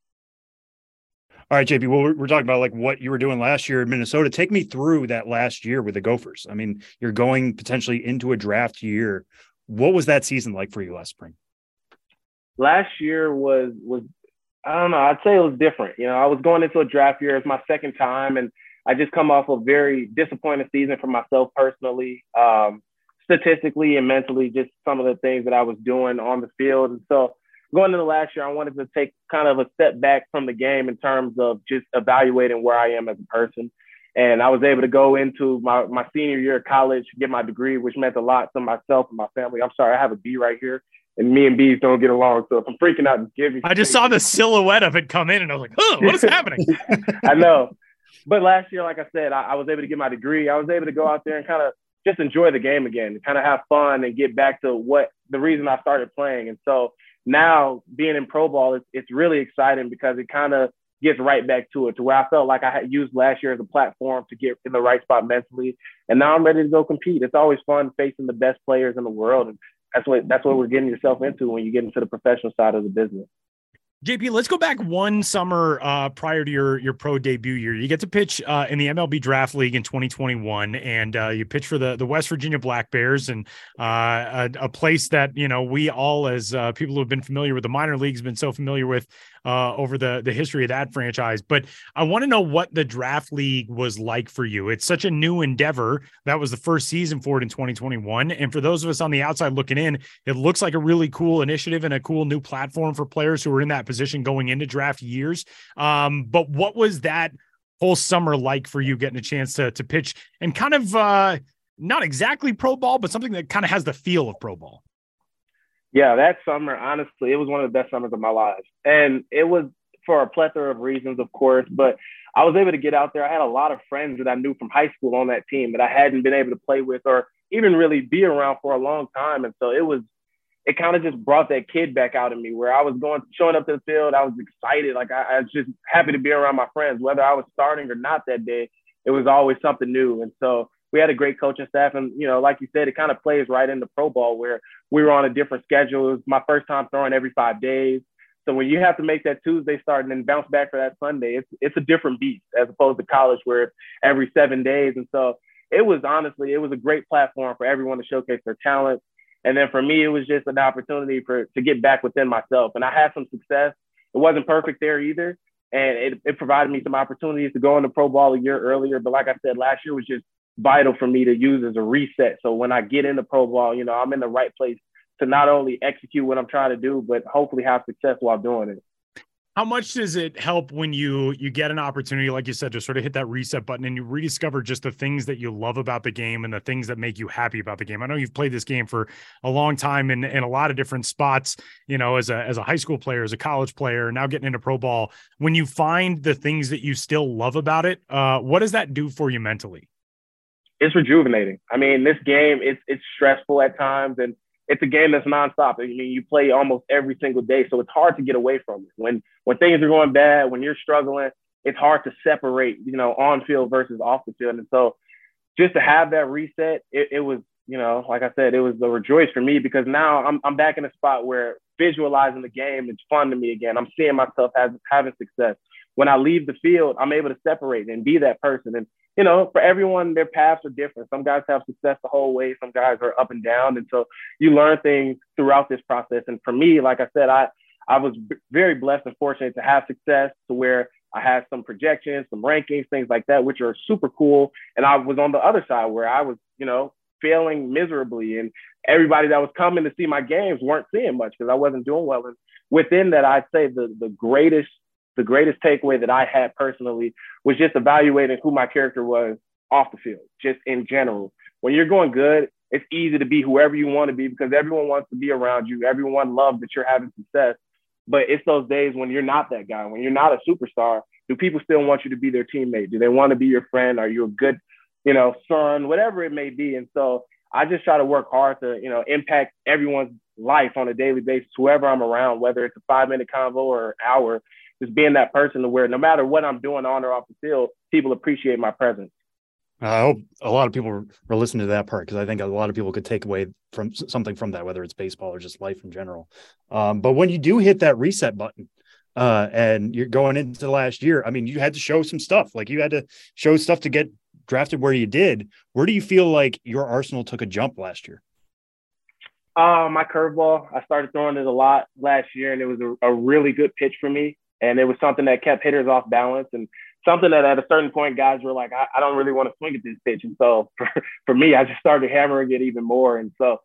All right, JP. Well, we're, talking about like what you were doing last year in Minnesota. Take me through that last year with the Gophers. I mean, you're going potentially into a draft year. What was that season like for you last spring? Last year was was I don't know. I'd say it was different. You know, I was going into a draft year. It's my second time, and I just come off a very disappointing season for myself personally, um, statistically and mentally. Just some of the things that I was doing on the field, and so going into the last year, I wanted to take kind of a step back from the game in terms of just evaluating where I am as a person. And I was able to go into my, my senior year of college, get my degree, which meant a lot to myself and my family. I'm sorry, I have a bee right here, and me and bees don't get along. So if I'm freaking out, give me. I just saw the silhouette of it come in, and I was like, "Oh, what is happening?" I know, but last year, like I said, I, I was able to get my degree. I was able to go out there and kind of just enjoy the game again, kind of have fun and get back to what the reason I started playing. And so now being in pro ball, it's, it's really exciting because it kind of gets right back to it to where I felt like I had used last year as a platform to get in the right spot mentally. And now I'm ready to go compete. It's always fun facing the best players in the world. And that's what that's what we're getting yourself into when you get into the professional side of the business. JP, let's go back one summer uh, prior to your your pro debut year. You get to pitch uh, in the MLB Draft League in 2021, and uh, you pitch for the the West Virginia Black Bears, and uh, a, a, place that you know we all, as uh, people who have been familiar with the minor leagues, been so familiar with uh, over the the history of that franchise. But I want to know what the draft league was like for you. It's such a new endeavor. That was the first season for it in 2021, and for those of us on the outside looking in, it looks like a really cool initiative and a cool new platform for players who are in that position going into draft years. Um, but what was that whole summer like for you getting a chance to to pitch and kind of uh, not exactly pro ball, but something that kind of has the feel of pro ball? Yeah, that summer, honestly, it was one of the best summers of my life. And it was for a plethora of reasons, of course, but I was able to get out there. I had a lot of friends that I knew from high school on that team that I hadn't been able to play with or even really be around for a long time. And so it was, it kind of just brought that kid back out of me where I was going, showing up to the field. I was excited. Like I, I was just happy to be around my friends, whether I was starting or not that day. It was always something new. And so we had a great coaching staff. And, you know, like you said, it kind of plays right into pro ball where we were on a different schedule. It was my first time throwing every five days. So when you have to make that Tuesday start and then bounce back for that Sunday, it's it's a different beast as opposed to college where it's every seven days. And so it was honestly, it was a great platform for everyone to showcase their talent. And then for me, it was just an opportunity for to get back within myself. And I had some success. It wasn't perfect there either. And it, it provided me some opportunities to go into pro ball a year earlier. But like I said, last year was just vital for me to use as a reset. So when I get into pro ball, you know, I'm in the right place to not only execute what I'm trying to do, but hopefully have success while doing it. How much does it help when you you get an opportunity, like you said, to sort of hit that reset button and you rediscover just the things that you love about the game and the things that make you happy about the game? I know you've played this game for a long time in, in a lot of different spots, you know, as a as a high school player, as a college player, now getting into pro ball. When you find the things that you still love about it, uh, what does that do for you mentally? It's rejuvenating. I mean, this game it's it's stressful at times, and it's a game that's nonstop. I mean, you play almost every single day, so it's hard to get away from it. When when things are going bad, when you're struggling, it's hard to separate, you know, on field versus off the field. And so, just to have that reset, it, it was, you know, like I said, it was a rejoice for me because now I'm I'm back in a spot where visualizing the game is fun to me again. I'm seeing myself as having success. When I leave the field, I'm able to separate and be that person. And you know, for everyone, their paths are different. Some guys have success the whole way, some guys are up and down. And so you learn things throughout this process. And for me, like I said, I, I was b- very blessed and fortunate to have success to where I had some projections, some rankings, things like that, which are super cool. And I was on the other side where I was, you know, failing miserably. And everybody that was coming to see my games weren't seeing much because I wasn't doing well. And within that, I'd say the, the greatest the greatest takeaway that I had personally was just evaluating who my character was off the field, just in general. When you're going good, it's easy to be whoever you want to be because everyone wants to be around you. Everyone loves that you're having success. But it's those days when you're not that guy, when you're not a superstar. Do people still want you to be their teammate? Do they want to be your friend? Are you a good, you know, son, whatever it may be? And so I just try to work hard to, you know, impact everyone's life on a daily basis, whoever I'm around, whether it's a five minute convo or an hour, just being that person to where no matter what I'm doing on or off the field, people appreciate my presence. I hope a lot of people are listening to that part because I think a lot of people could take away from something from that, whether it's baseball or just life in general. Um, but when you do hit that reset button, uh, and you're going into the last year, I mean, you had to show some stuff. Like you had to show stuff to get drafted where you did. Where do you feel like your arsenal took a jump last year? Uh, my curveball, I started throwing it a lot last year, and it was a, a really good pitch for me and it was something that kept hitters off balance and something that at a certain point guys were like, I, I don't really want to swing at this pitch. And so for, for me, I just started hammering it even more. And so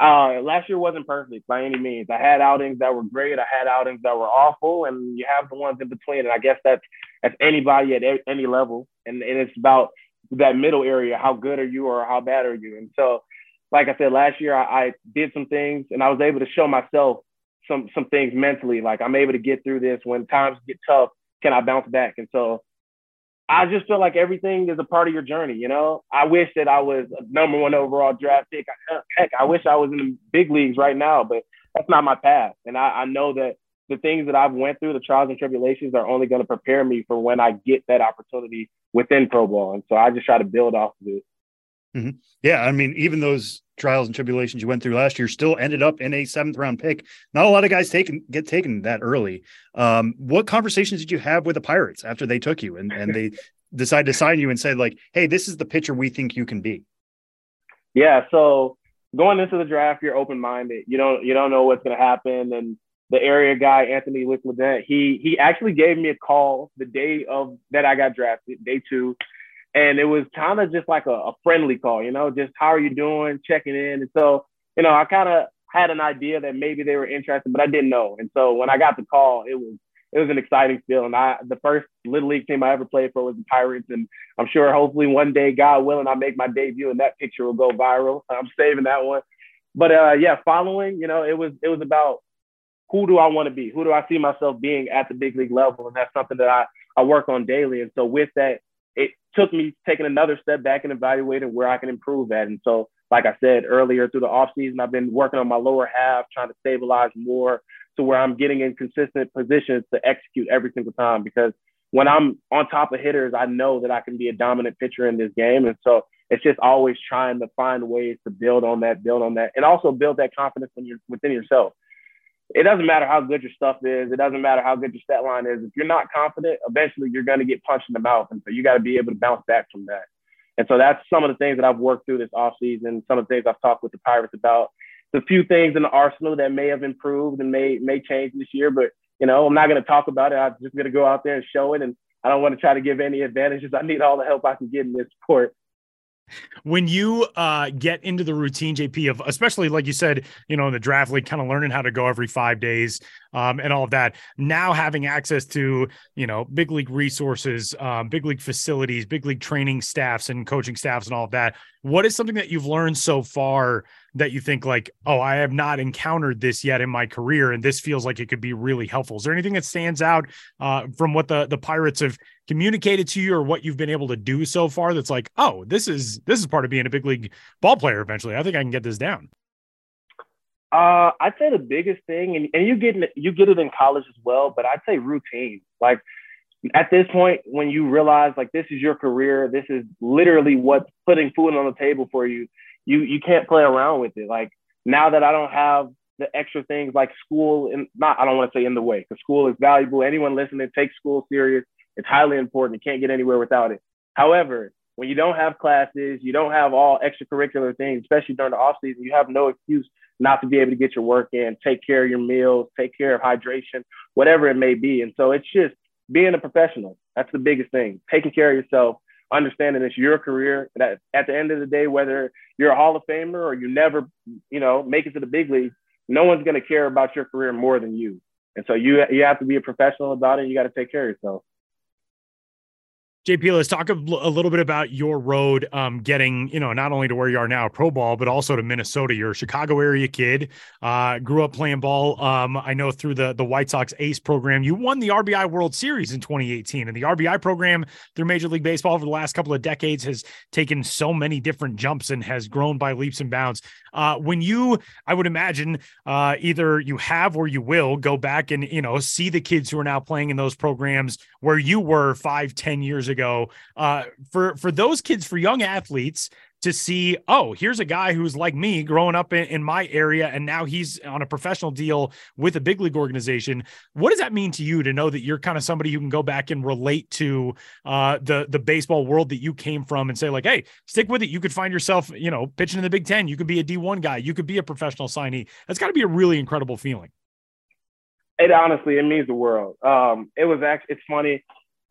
uh, last year wasn't perfect by any means. I had outings that were great. I had outings that were awful, and you have the ones in between. And I guess that's that's anybody at a, any level. And, and it's about that middle area. How good are you, or how bad are you? And so, like I said, last year I, I did some things, and I was able to show myself some some things mentally. Like I'm able to get through this when times get tough. Can I bounce back? And so I just feel like everything is a part of your journey. You know, I wish that I was number one overall draft pick. Uh, heck, I wish I was in the big leagues right now. But that's not my path. And I, I know that the things that I've went through, the trials and tribulations, are only going to prepare me for when I get that opportunity within pro ball. And so I just try to build off of it. Mm-hmm. Yeah, I mean, even those trials and tribulations you went through last year still ended up in a seventh round pick. Not a lot of guys taken get taken that early. Um, what conversations did you have with the Pirates after they took you and, and they decided to sign you and said like, "Hey, this is the pitcher we think you can be"? Yeah, so going into the draft, you're open minded. You don't you don't know what's going to happen, and the area guy Anthony Lickledent, he he actually gave me a call the day of that I got drafted, day two, and it was kind of just like a, a, friendly call, you know, just how are you doing, checking in, and so you know I kind of had an idea that maybe they were interested, but I didn't know, and so when I got the call, it was it was an exciting feeling. I the first little league team I ever played for was the Pirates, and I'm sure hopefully one day, God willing, I make my debut and that picture will go viral. I'm saving that one. But uh, yeah, following, you know, it was it was about who do I want to be? Who do I see myself being at the big league level? And that's something that I, I work on daily. And so with that, it took me taking another step back and evaluating where I can improve at. And so, like I said earlier, through the offseason, I've been working on my lower half, trying to stabilize more to where I'm getting in consistent positions to execute every single time. Because when I'm on top of hitters, I know that I can be a dominant pitcher in this game. And so it's just always trying to find ways to build on that, build on that, and also build that confidence when you're within yourself it doesn't matter how good your stuff is. It doesn't matter how good your stat line is. If you're not confident, eventually you're going to get punched in the mouth. And so you got to be able to bounce back from that. And so that's some of the things that I've worked through this offseason, some of the things I've talked with the Pirates about. The few things in the arsenal that may have improved and may may change this year, but you know, I'm not going to talk about it. I'm just going to go out there and show it. And I don't want to try to give any advantages. I need all the help I can get in this sport when you uh, get into the routine, JP, of especially like you said, you know, in the draft league, kind of learning how to go every five days um, and all of that. Now having access to, you know, big league resources, um, big league facilities, big league training staffs and coaching staffs and all of that. What is something that you've learned so far that you think like, oh, I have not encountered this yet in my career, and this feels like it could be really helpful? Is there anything that stands out uh, from what the the Pirates have communicated to you, or what you've been able to do so far? That's like, oh, this is this is part of being a big league ball player. Eventually, I think I can get this down. Uh, I'd say the biggest thing, and, and you get you get it in college as well, but I'd say routine. Like at this point, when you realize like this is your career, this is literally what's putting food on the table for you you you can't play around with it. Like now that I don't have the extra things like school and not I don't want to say in the way because school is valuable. Anyone listening, take school serious. It's highly important. You can't get anywhere without it. However, when you don't have classes, you don't have all extracurricular things, especially during the off season, you have no excuse not to be able to get your work in, take care of your meals, take care of hydration, whatever it may be. And so it's just being a professional. That's the biggest thing. Taking care of yourself, understanding it's your career. That at the end of the day, whether you're a Hall of Famer or you never, you know, make it to the big league, no one's going to care about your career more than you. And so you you have to be a professional about it. You got to take care of yourself. JP, let's talk a, a, little bit about your road um, getting, you know, not only to where you are now, pro ball, but also to Minnesota. You're a Chicago area kid, uh, grew up playing ball. Um, I know through the, the White Sox ACE program, you won the RBI World Series in 2018. And the RBI program through Major League Baseball over the last couple of decades has taken so many different jumps and has grown by leaps and bounds. Uh, when you, I would imagine, uh, either you have or you will go back and, you know, see the kids who are now playing in those programs where you were five, ten years ago. Uh, for for those kids, for young athletes to see, oh, here's a guy who's like me growing up in, in, my area, and now he's on a professional deal with a big league organization. What does that mean to you to know that you're kind of somebody who can go back and relate to uh, the the baseball world that you came from and say, like, hey, stick with it. You could find yourself, you know, pitching in the Big Ten. You could be a D1 guy. You could be a professional signee. That's got to be a really incredible feeling. It honestly, it means the world. Um, it was actually, it's funny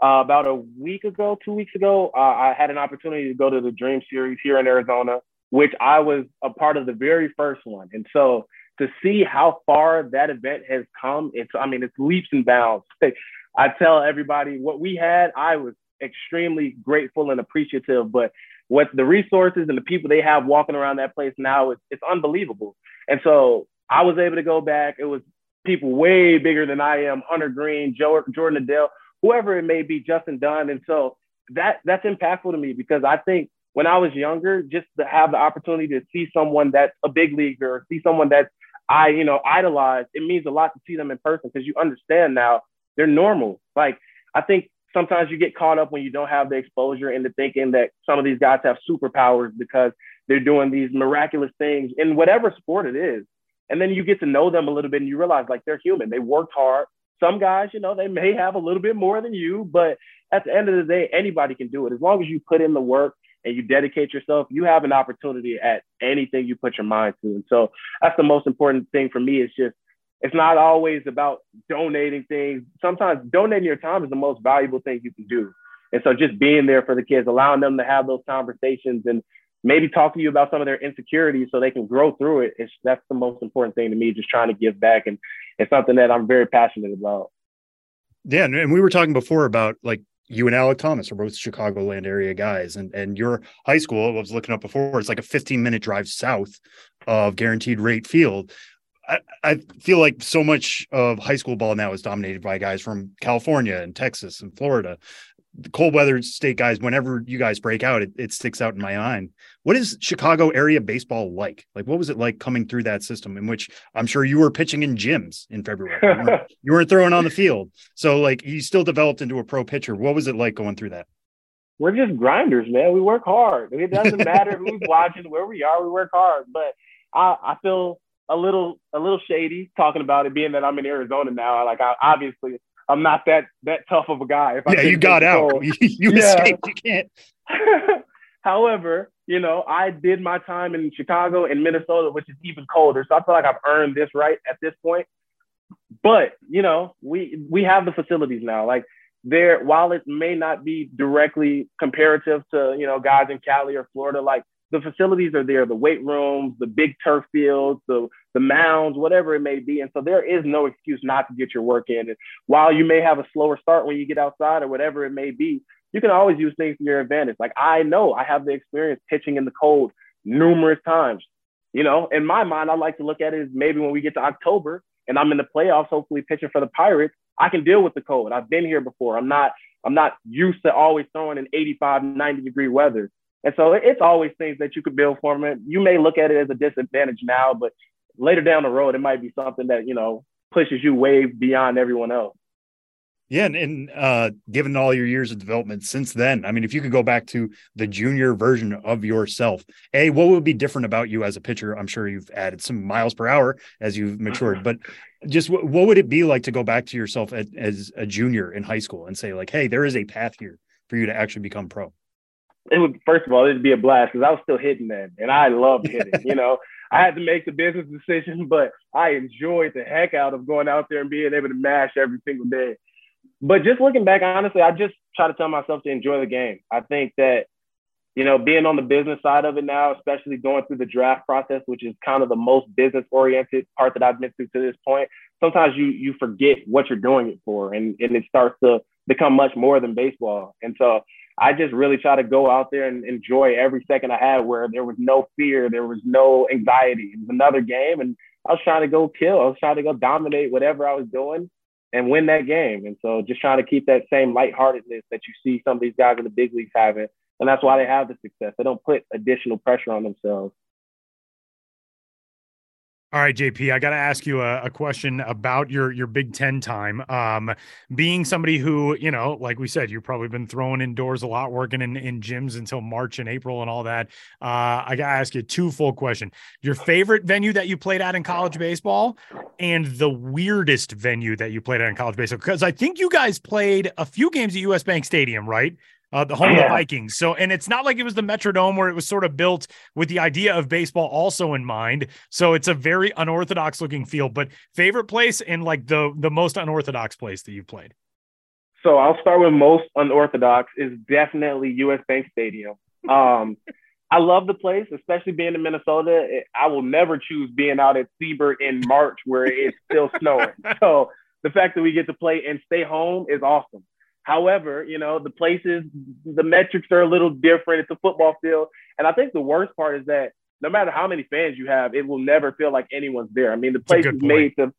uh, about a week ago, two weeks ago, uh, I had an opportunity to go to the Dream Series here in Arizona, which I was a part of the very first one. And so to see how far that event has come, it's, I mean, it's leaps and bounds. I tell everybody what we had, I was extremely grateful and appreciative, but what the resources and the people they have walking around that place now, it's, it's unbelievable. And so I was able to go back. It was people way bigger than I am, Hunter Greene, Jo, Jordan Adell, whoever it may be, Justin Dunn. And so that that's impactful to me because I think when I was younger, just to have the opportunity to see someone that's a big leaguer, see someone that's I, you know, idolize, it means a lot to see them in person because you understand now they're normal. Like, I think sometimes you get caught up when you don't have the exposure into thinking that some of these guys have superpowers because they're doing these miraculous things in whatever sport it is. And then you get to know them a little bit and you realize like they're human. They worked hard. Some guys, you know, they may have a little bit more than you, but at the end of the day, anybody can do it. As long as you put in the work and you dedicate yourself, you have an opportunity at anything you put your mind to. And so that's the most important thing for me is just it's not always about donating things. Sometimes donating your time is the most valuable thing you can do. And so just being there for the kids, allowing them to have those conversations and maybe talk to you about some of their insecurities so they can grow through it. It's that's the most important thing to me, just trying to give back. And it's something that I'm very passionate about. Yeah. And we were talking before about like you and Alek Thomas are both Chicagoland area guys, and and your high school I was looking up before. It's like a 15 minute drive south of Guaranteed Rate Field. I, I feel like so much of high school ball now is dominated by guys from California and Texas and Florida the cold weather state guys, whenever you guys break out, it, it sticks out in my mind. What is Chicago area baseball like? Like, what was it like coming through that system in which I'm sure you were pitching in gyms in February? You weren't, you weren't throwing on the field. So, like, you still developed into a pro pitcher. What was it like going through that? We're just grinders, man. We work hard. It doesn't matter who's watching, where we are, we work hard. But I, I feel a little a little shady talking about it being that I'm in Arizona now. Like I obviously I'm not that that tough of a guy. If yeah, you got out. you, you escaped. You can't. However, you know, I did my time in Chicago and Minnesota, which is even colder. So I feel like I've earned this right at this point. But you know, we we have the facilities now. Like there, while it may not be directly comparative to you know guys in Cali or Florida, like the facilities are there, the weight rooms, the big turf fields, the the mounds, whatever it may be. And so there is no excuse not to get your work in. And while you may have a slower start when you get outside or whatever it may be, you can always use things to your advantage. Like I know I have the experience pitching in the cold numerous times. You know, in my mind, I like to look at it as maybe when we get to October and I'm in the playoffs, hopefully pitching for the Pirates, I can deal with the cold. I've been here before. I'm not I'm not used to always throwing in 85, 90 degree weather. And so it's always things that you could build for them. You may look at it as a disadvantage now, but later down the road, it might be something that, you know, pushes you way beyond everyone else. Yeah, and, and uh, given all your years of development since then, I mean, if you could go back to the junior version of yourself, a what would be different about you as a pitcher? I'm sure you've added some miles per hour as you've matured, but just what, what would it be like to go back to yourself at, as a junior in high school and say like, hey, there is a path here for you to actually become pro? It would first of all it'd be a blast because I was still hitting then, and I loved hitting. you know, I had to make the business decision, but I enjoyed the heck out of going out there and being able to mash every single day. But just looking back, honestly, I just try to tell myself to enjoy the game. I think that you know, being on the business side of it now, especially going through the draft process, which is kind of the most business oriented part that I've been through to this point, sometimes you you forget what you're doing it for and, and it starts to become much more than baseball. And so I just really try to go out there and enjoy every second I had where there was no fear, there was no anxiety. It was another game, and I was trying to go kill. I was trying to go dominate whatever I was doing and win that game. And so just trying to keep that same lightheartedness that you see some of these guys in the big leagues having. And that's why they have the success. They don't put additional pressure on themselves. All right, JP, I got to ask you a, a, question about your your Big Ten time. Um, being somebody who, you know, like we said, you've probably been throwing indoors a lot, working in, in gyms until March and April and all that. Uh, I got to ask you two full question: your favorite venue that you played at in college baseball, and the weirdest venue that you played at in college baseball. Because I think you guys played a few games at US Bank Stadium, right? Uh, the home yeah. of the Vikings. So, and it's not like it was the Metrodome where it was sort of built with the idea of baseball also in mind. So it's a very unorthodox looking field. But favorite place and like the the most unorthodox place that you've played. So I'll start with most unorthodox is definitely US Bank Stadium. Um, I love the place, especially being in Minnesota. I will never choose being out at Siebert in March where it's still snowing. So the fact that we get to play and stay home is awesome. However, you know, the places, the metrics are a little different. It's a football field. And I think the worst part is that no matter how many fans you have, it will never feel like anyone's there. I mean, the place is made to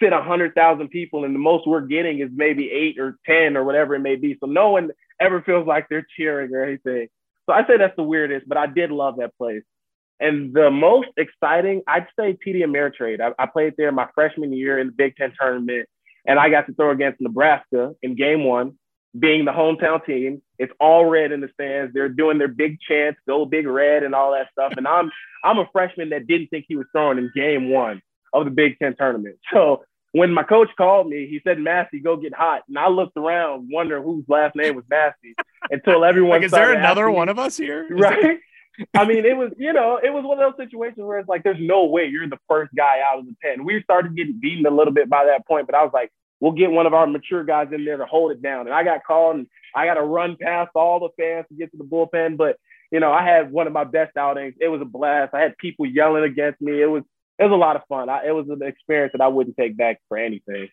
fit 100,000 people, and the most we're getting is maybe eight or 10 or whatever it may be. So no one ever feels like they're cheering or anything. So I say that's the weirdest, but I did love that place. And the most exciting, I'd say TD Ameritrade. I, I played there my freshman year in the Big Ten tournament, and I got to throw against Nebraska in game one, being the hometown team. It's all red in the stands. They're doing their big chants, go big red, and all that stuff. And I'm I'm a freshman that didn't think he was throwing in game one of the Big Ten tournament. So when my coach called me, he said, Massey, go get hot. And I looked around, wondering whose last name was Massey until everyone. like, is there another one of us here? Is right. I mean, it was, you know, it was one of those situations where it's like, there's no way you're the first guy out of the pen. We started getting beaten a little bit by that point, but I was like, we'll get one of our mature guys in there to hold it down. And I got called and I got to run past all the fans to get to the bullpen. But, you know, I had one of my best outings. It was a blast. I had people yelling against me. It was, it was a lot of fun. I, it was an experience that I wouldn't take back for anything.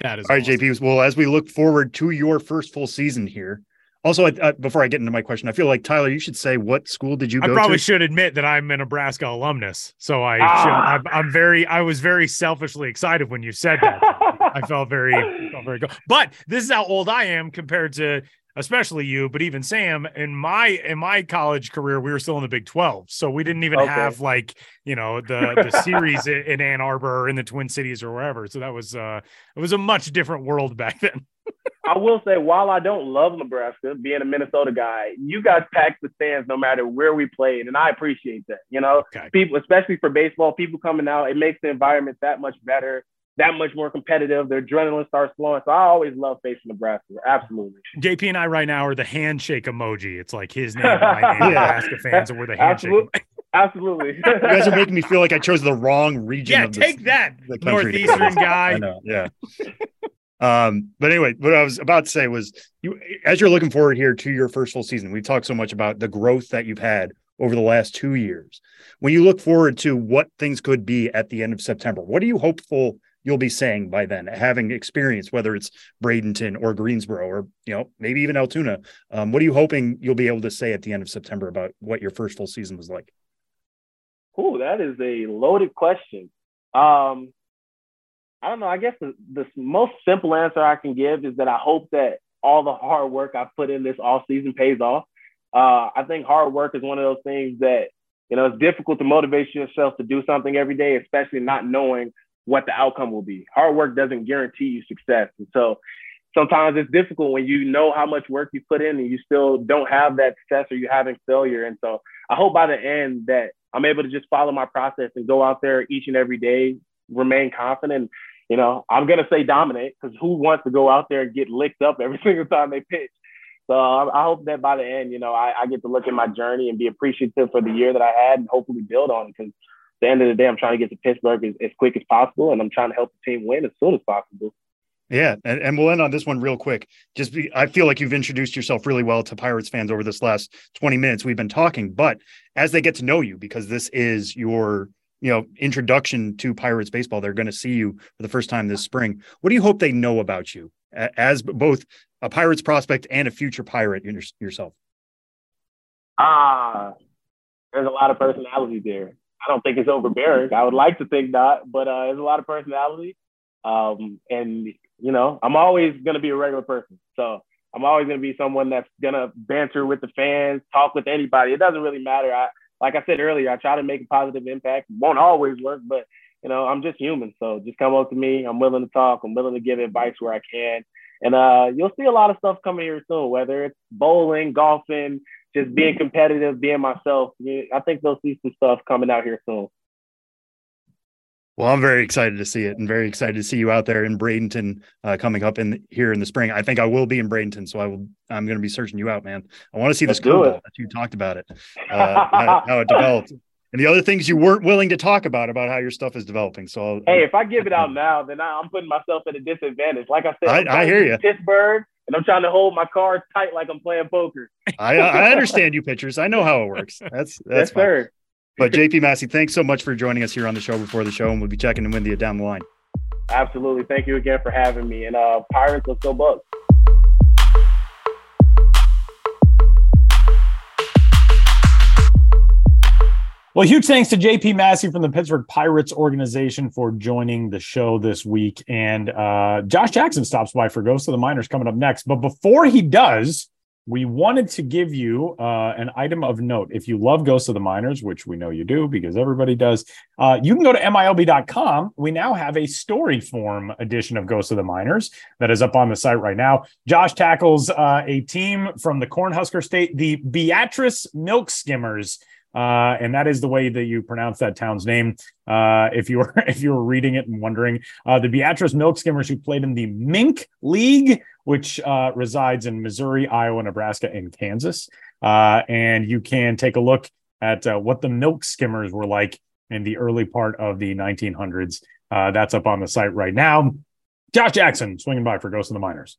That is All right, awesome. JP. Well, as we look forward to your first full season here, also uh, before I get into my question, I feel like Tyler, you should say what school did you go to? I probably to? should admit that I'm a Nebraska alumnus, so I Ah. should, I'm, I'm very I was very selfishly excited when you said that. I felt very felt very good. But this is how old I am compared to especially you, but even Sam. In my in my college career, we were still in the Big 12. So we didn't even Okay. have like, you know, the the series in, Ann Arbor or in the Twin Cities or wherever. So that was uh it was a much different world back then. I will say, while I don't love Nebraska, being a Minnesota guy, you guys packed the stands no matter where we played, and I appreciate that. You know, Okay. people, especially for baseball, people coming out, it makes the environment that much better, that much more competitive. Their adrenaline starts flowing. So I always love facing Nebraska. Absolutely, JP and I right now are the handshake emoji. It's like his name, my name, Yeah. Nebraska fans, and we're the handshake. absolutely, absolutely. You guys are making me feel like I chose the wrong region. Yeah, of this- take that, the northeastern play. I guy. know, yeah. um, but anyway, what I was about to say was, you as you're looking forward here to your first full season, we talked so much about the growth that you've had over the last two years. When you look forward to what things could be at the end of September, what are you hopeful you'll be saying by then, having experience, whether it's Bradenton or Greensboro or you know maybe even Altoona? Um, what are you hoping you'll be able to say at the end of September about what your first full season was like? Cool. That is a loaded question. Um, I don't know. I guess the, the most simple answer I can give is that I hope that all the hard work I've put in this off season pays off. Uh, I think hard work is one of those things that, you know, it's difficult to motivate yourself to do something every day, especially not knowing what the outcome will be. Hard work doesn't guarantee you success. And so sometimes it's difficult when you know how much work you put in and you still don't have that success or you're having failure. And so I hope by the end that I'm able to just follow my process and go out there each and every day, remain confident. You know, I'm gonna say dominate because who wants to go out there and get licked up every single time they pitch? So I, I hope that by the end, you know, I, I get to look at my journey and be appreciative for the year that I had and hopefully build on it. Because the end of the day, I'm trying to get to Pittsburgh as, as quick as possible, and I'm trying to help the team win as soon as possible. Yeah, and, and we'll end on this one real quick. Just be, I feel like you've introduced yourself really well to Pirates fans over this last 20 minutes we've been talking, but as they get to know you, because this is your you know introduction to Pirates baseball, they're going to see you for the first time this spring. What do you hope they know about you as both a Pirates prospect and a future Pirate yourself? Ah, there's a lot of personality there. I don't think it's overbearing. I would like to think not, but uh, there's a lot of personality. Um, and you know, I'm always gonna be a regular person. So I'm always gonna be someone that's gonna banter with the fans, talk with anybody. It doesn't really matter. I like I said earlier, I try to make a positive impact. Won't always work, but you know, I'm just human. So just come up to me. I'm willing to talk. I'm willing to give advice where I can. And uh, you'll see a lot of stuff coming here soon, whether it's bowling, golfing, just being competitive, being myself. I think they'll see some stuff coming out here soon. Well, I'm very excited to see it, and very excited to see you out there in Bradenton uh, coming up in here in the spring. I think I will be in Bradenton, so I will. I'm going to be searching you out, man. I want to see Let's this curveball that you talked about it, uh, how, how it developed, and the other things you weren't willing to talk about about how your stuff is developing. So, I'll, Hey, if I give it out now, then I- I'm putting myself at a disadvantage. Like I said, I- I hear you. Pittsburgh, and I'm trying to hold my cards tight like I'm playing poker. I, I understand you pitchers. I know how it works. That's that's yes, fine. But JP Massey, thanks so much for joining us here on the show before the show, and we'll be checking in with you down the line. Absolutely. Thank you again for having me. And uh, Pirates, let's go Bucks. Well, huge thanks to JP Massey from the Pittsburgh Pirates organization for joining the show this week. And uh, Josh Jackson stops by for Ghost of the Minors coming up next. But before he does, we wanted to give you uh, an item of note. If you love Ghosts of the Minors, which we know you do because everybody does, uh, you can go to MILB.com. We now have a story form edition of Ghosts of the Minors that is up on the site right now. Josh tackles uh, a team from the Cornhusker State, the Beatrice Milk Skimmers. Uh, and that is the way that you pronounce that town's name. Uh, if you were if you were reading it and wondering, uh, the Beatrice Milk Skimmers who played in the Mink League which uh, resides in Missouri, Iowa, Nebraska, and Kansas. Uh, and you can take a look at uh, what the milk skimmers were like in the early part of the 1900s. Uh, that's up on the site right now. Josh Jackson swinging by for Ghost of the Minors.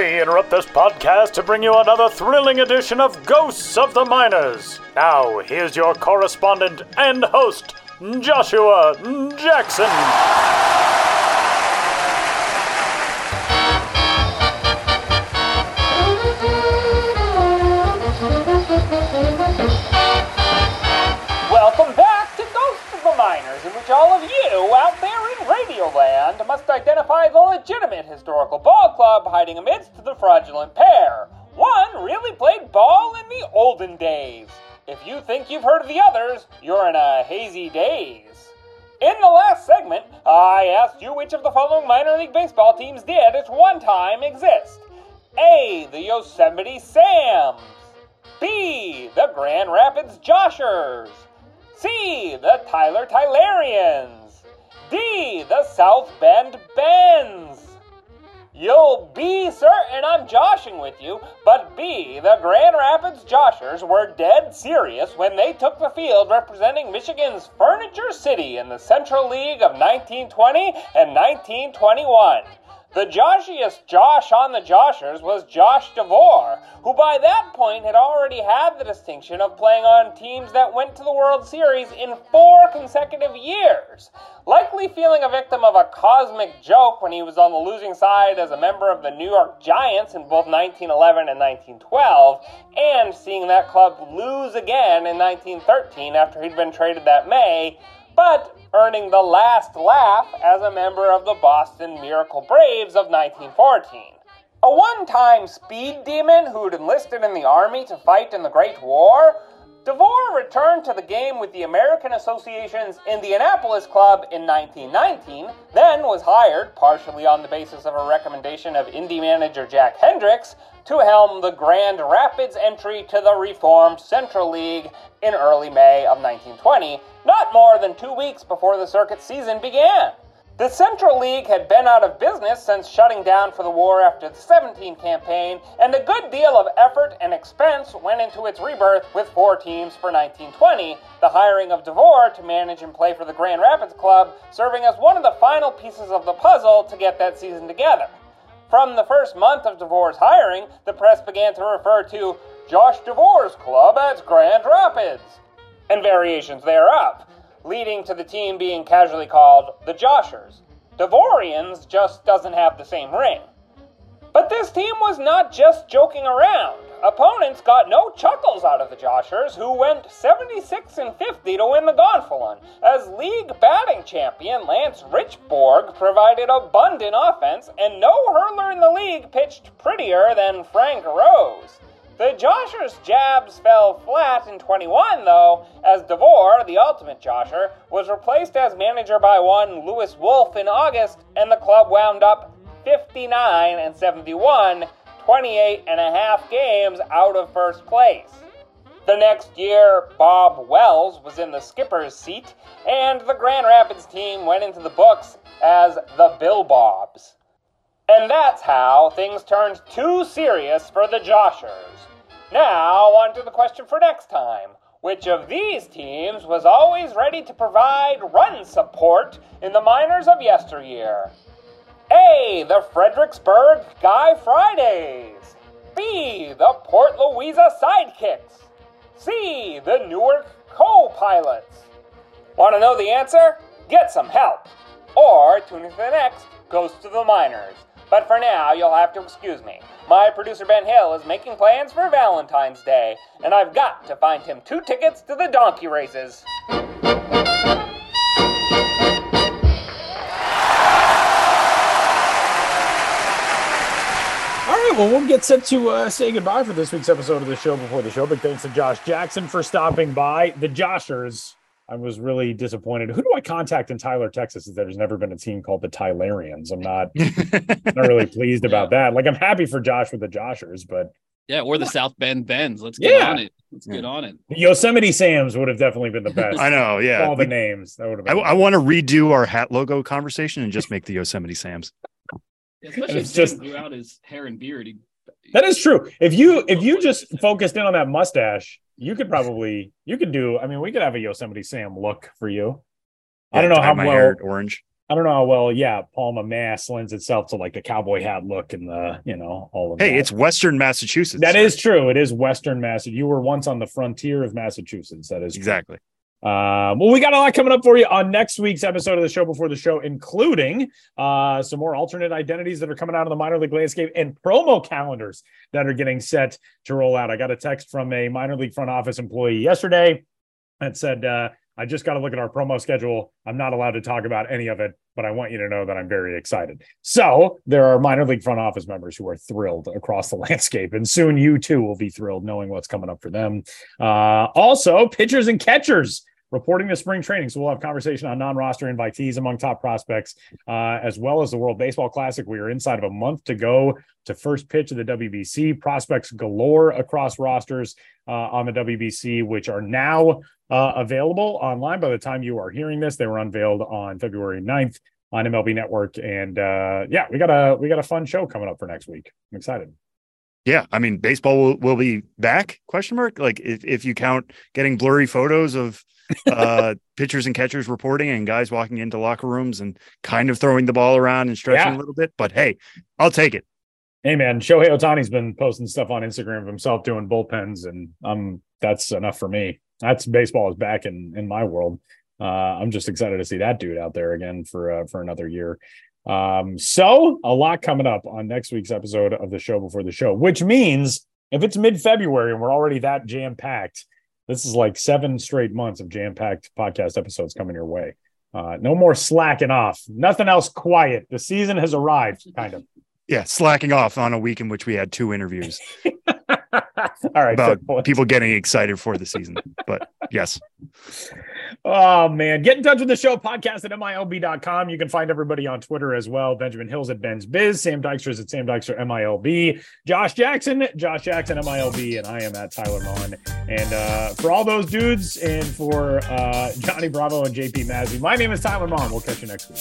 We interrupt this podcast to bring you another thrilling edition of Ghosts of the Minors. Now, here's your correspondent and host, Joshua Jackson. All of you out there in Radioland must identify the legitimate historical ball club hiding amidst the fraudulent pair. One really played ball in the olden days. If you think you've heard of the others, you're in a hazy daze. In the last segment, I asked you which of the following minor league baseball teams did at one time exist. A. The Yosemite Sams. B. The Grand Rapids Joshers. C. The Tyler Tylerians. D. The South Bend Bends. You'll be certain I'm joshing with you, but B. The Grand Rapids Joshers were dead serious when they took the field representing Michigan's Furniture City in the Central League of 1920 and 1921. The joshiest Josh on the Joshers was Josh DeVore, who by that point had already had the distinction of playing on teams that went to the World Series in four consecutive years. Likely feeling a victim of a cosmic joke when he was on the losing side as a member of the New York Giants in both 1911 and 1912, and seeing that club lose again in 1913 after he'd been traded that May, but earning the last laugh as a member of the Boston Miracle Braves of 1914. A one time speed demon who'd enlisted in the Army to fight in the Great War, DeVore returned to the game with the American Association's Indianapolis Club in 1919, then was hired, partially on the basis of a recommendation of Indy manager Jack Hendricks, to helm the Grand Rapids entry to the reformed Central League in early May of 1920, not more than two weeks before the circuit season began. The Central League had been out of business since shutting down for the war after the 17 campaign, and a good deal of effort and expense went into its rebirth with four teams for 1920, the hiring of DeVore to manage and play for the Grand Rapids Club serving as one of the final pieces of the puzzle to get that season together. From the first month of DeVore's hiring, the press began to refer to Josh DeVore's club as Grand Rapids, and variations thereof leading to the team being casually called the Joshers. Devorians just doesn't have the same ring. But this team was not just joking around. Opponents got no chuckles out of the Joshers, who went 76 and 50 to win the Gonfalon, as league batting champion Lance Richbourg provided abundant offense, and no hurler in the league pitched prettier than Frank Rose. The Joshers' jabs fell flat in 21, though, as DeVore, the ultimate Josher, was replaced as manager by one Louis Wolf in August, and the club wound up 59 and 71, 28 and a half games out of first place. The next year, Bob Wells was in the skipper's seat, and the Grand Rapids team went into the books as the Bill Bobs. And that's how things turned too serious for the Joshers. Now, on to the question for next time. Which of these teams was always ready to provide run support in the minors of yesteryear? A. The Fredericksburg Guy Fridays. B. The Port Louisa Sidekicks. C. The Newark Co Pilots. Want to know the answer? Get some help. Or tune into the next Ghost of the Minors. But for now, you'll have to excuse me. My producer Ben Hill is making plans for Valentine's Day, and I've got to find him two tickets to the donkey races. Right, well, we'll get set to uh, say goodbye for this week's episode of the show before the show. Big thanks to Josh Jackson for stopping by. The Joshers, I was really disappointed. Who do I contact in Tyler, Texas? Is there's never been a team called the Tylerians. I'm not, not really pleased about that. Like, I'm happy for Josh with the Joshers, but Yeah, or the South Bend Bends. Let's get Yeah. on it. Let's get on it. Yosemite Sam's would have definitely been the best. I know. Yeah. all the We- names that would have I. I want to redo our hat logo conversation and just make the Yosemite Sam's. Especially It's if just- just grew out his hair and beard. He, That is true. If you if you just focused in on that mustache, you could probably you could do. I mean, we could have a Yosemite Sam look for you. I don't know how my well. hair orange. I don't know how well. Yeah, Palmer, Mass lends itself to like the cowboy hat look and the you know all of Hey, that. it's Western Massachusetts. that is true. It is Western Mass. You were once on the frontier of Massachusetts. That is true. Um, well, we got a lot coming up for you on next week's episode of the show before the show, including uh, some more alternate identities that are coming out of the minor league landscape and promo calendars that are getting set to roll out. I got a text from a minor league front office employee yesterday that said, uh, I just got to look at our promo schedule. I'm not allowed to talk about any of it, but I want you to know that I'm very excited. So there are minor league front office members who are thrilled across the landscape, and soon you too will be thrilled knowing what's coming up for them. Uh, also, pitchers and catchers reporting to spring training. So we'll have conversation on non-roster invitees among top prospects, uh, as well as the World Baseball Classic. We are inside of a month to go to first pitch of the WBC. Prospects galore across rosters uh, on the WBC, which are now uh, available online. By the time you are hearing this, they were unveiled on February 9th on MLB Network. And uh, yeah, we got a we got a fun show coming up for next week. I'm excited. Yeah, I mean, baseball will, will be back? Question mark. Like, if, if you count getting blurry photos of uh pitchers and catchers reporting and guys walking into locker rooms and kind of throwing the ball around and stretching Yeah. a little bit. But hey, I'll take it. Hey man, Shohei Ohtani's been posting stuff on Instagram of himself doing bullpens, and um, that's enough for me. That's baseball is back in in my world. Uh, I'm just excited to see that dude out there again for uh, for another year. Um, so a lot coming up on next week's episode of the show before the show, which means if it's mid February and we're already that jam packed, this is like seven straight months of jam packed podcast episodes coming your way. Uh, no more slacking off. Nothing else quiet. The season has arrived, kind of. Yeah, slacking off on a week in which we had two interviews All right. about people getting excited for the season. But yes, Oh, man. Get in touch with the show, podcast at MILB.com. You can find everybody on Twitter as well. Benjamin Hill's at Ben's Biz, Sam Dykstra's at Sam Dykstra MILB, Josh Jackson, Josh Jackson MILB, and I am at Tyler Maun. And uh, for all those dudes and for uh, Johnny Bravo and JP Massey, my name is Tyler Maun. We'll catch you next week.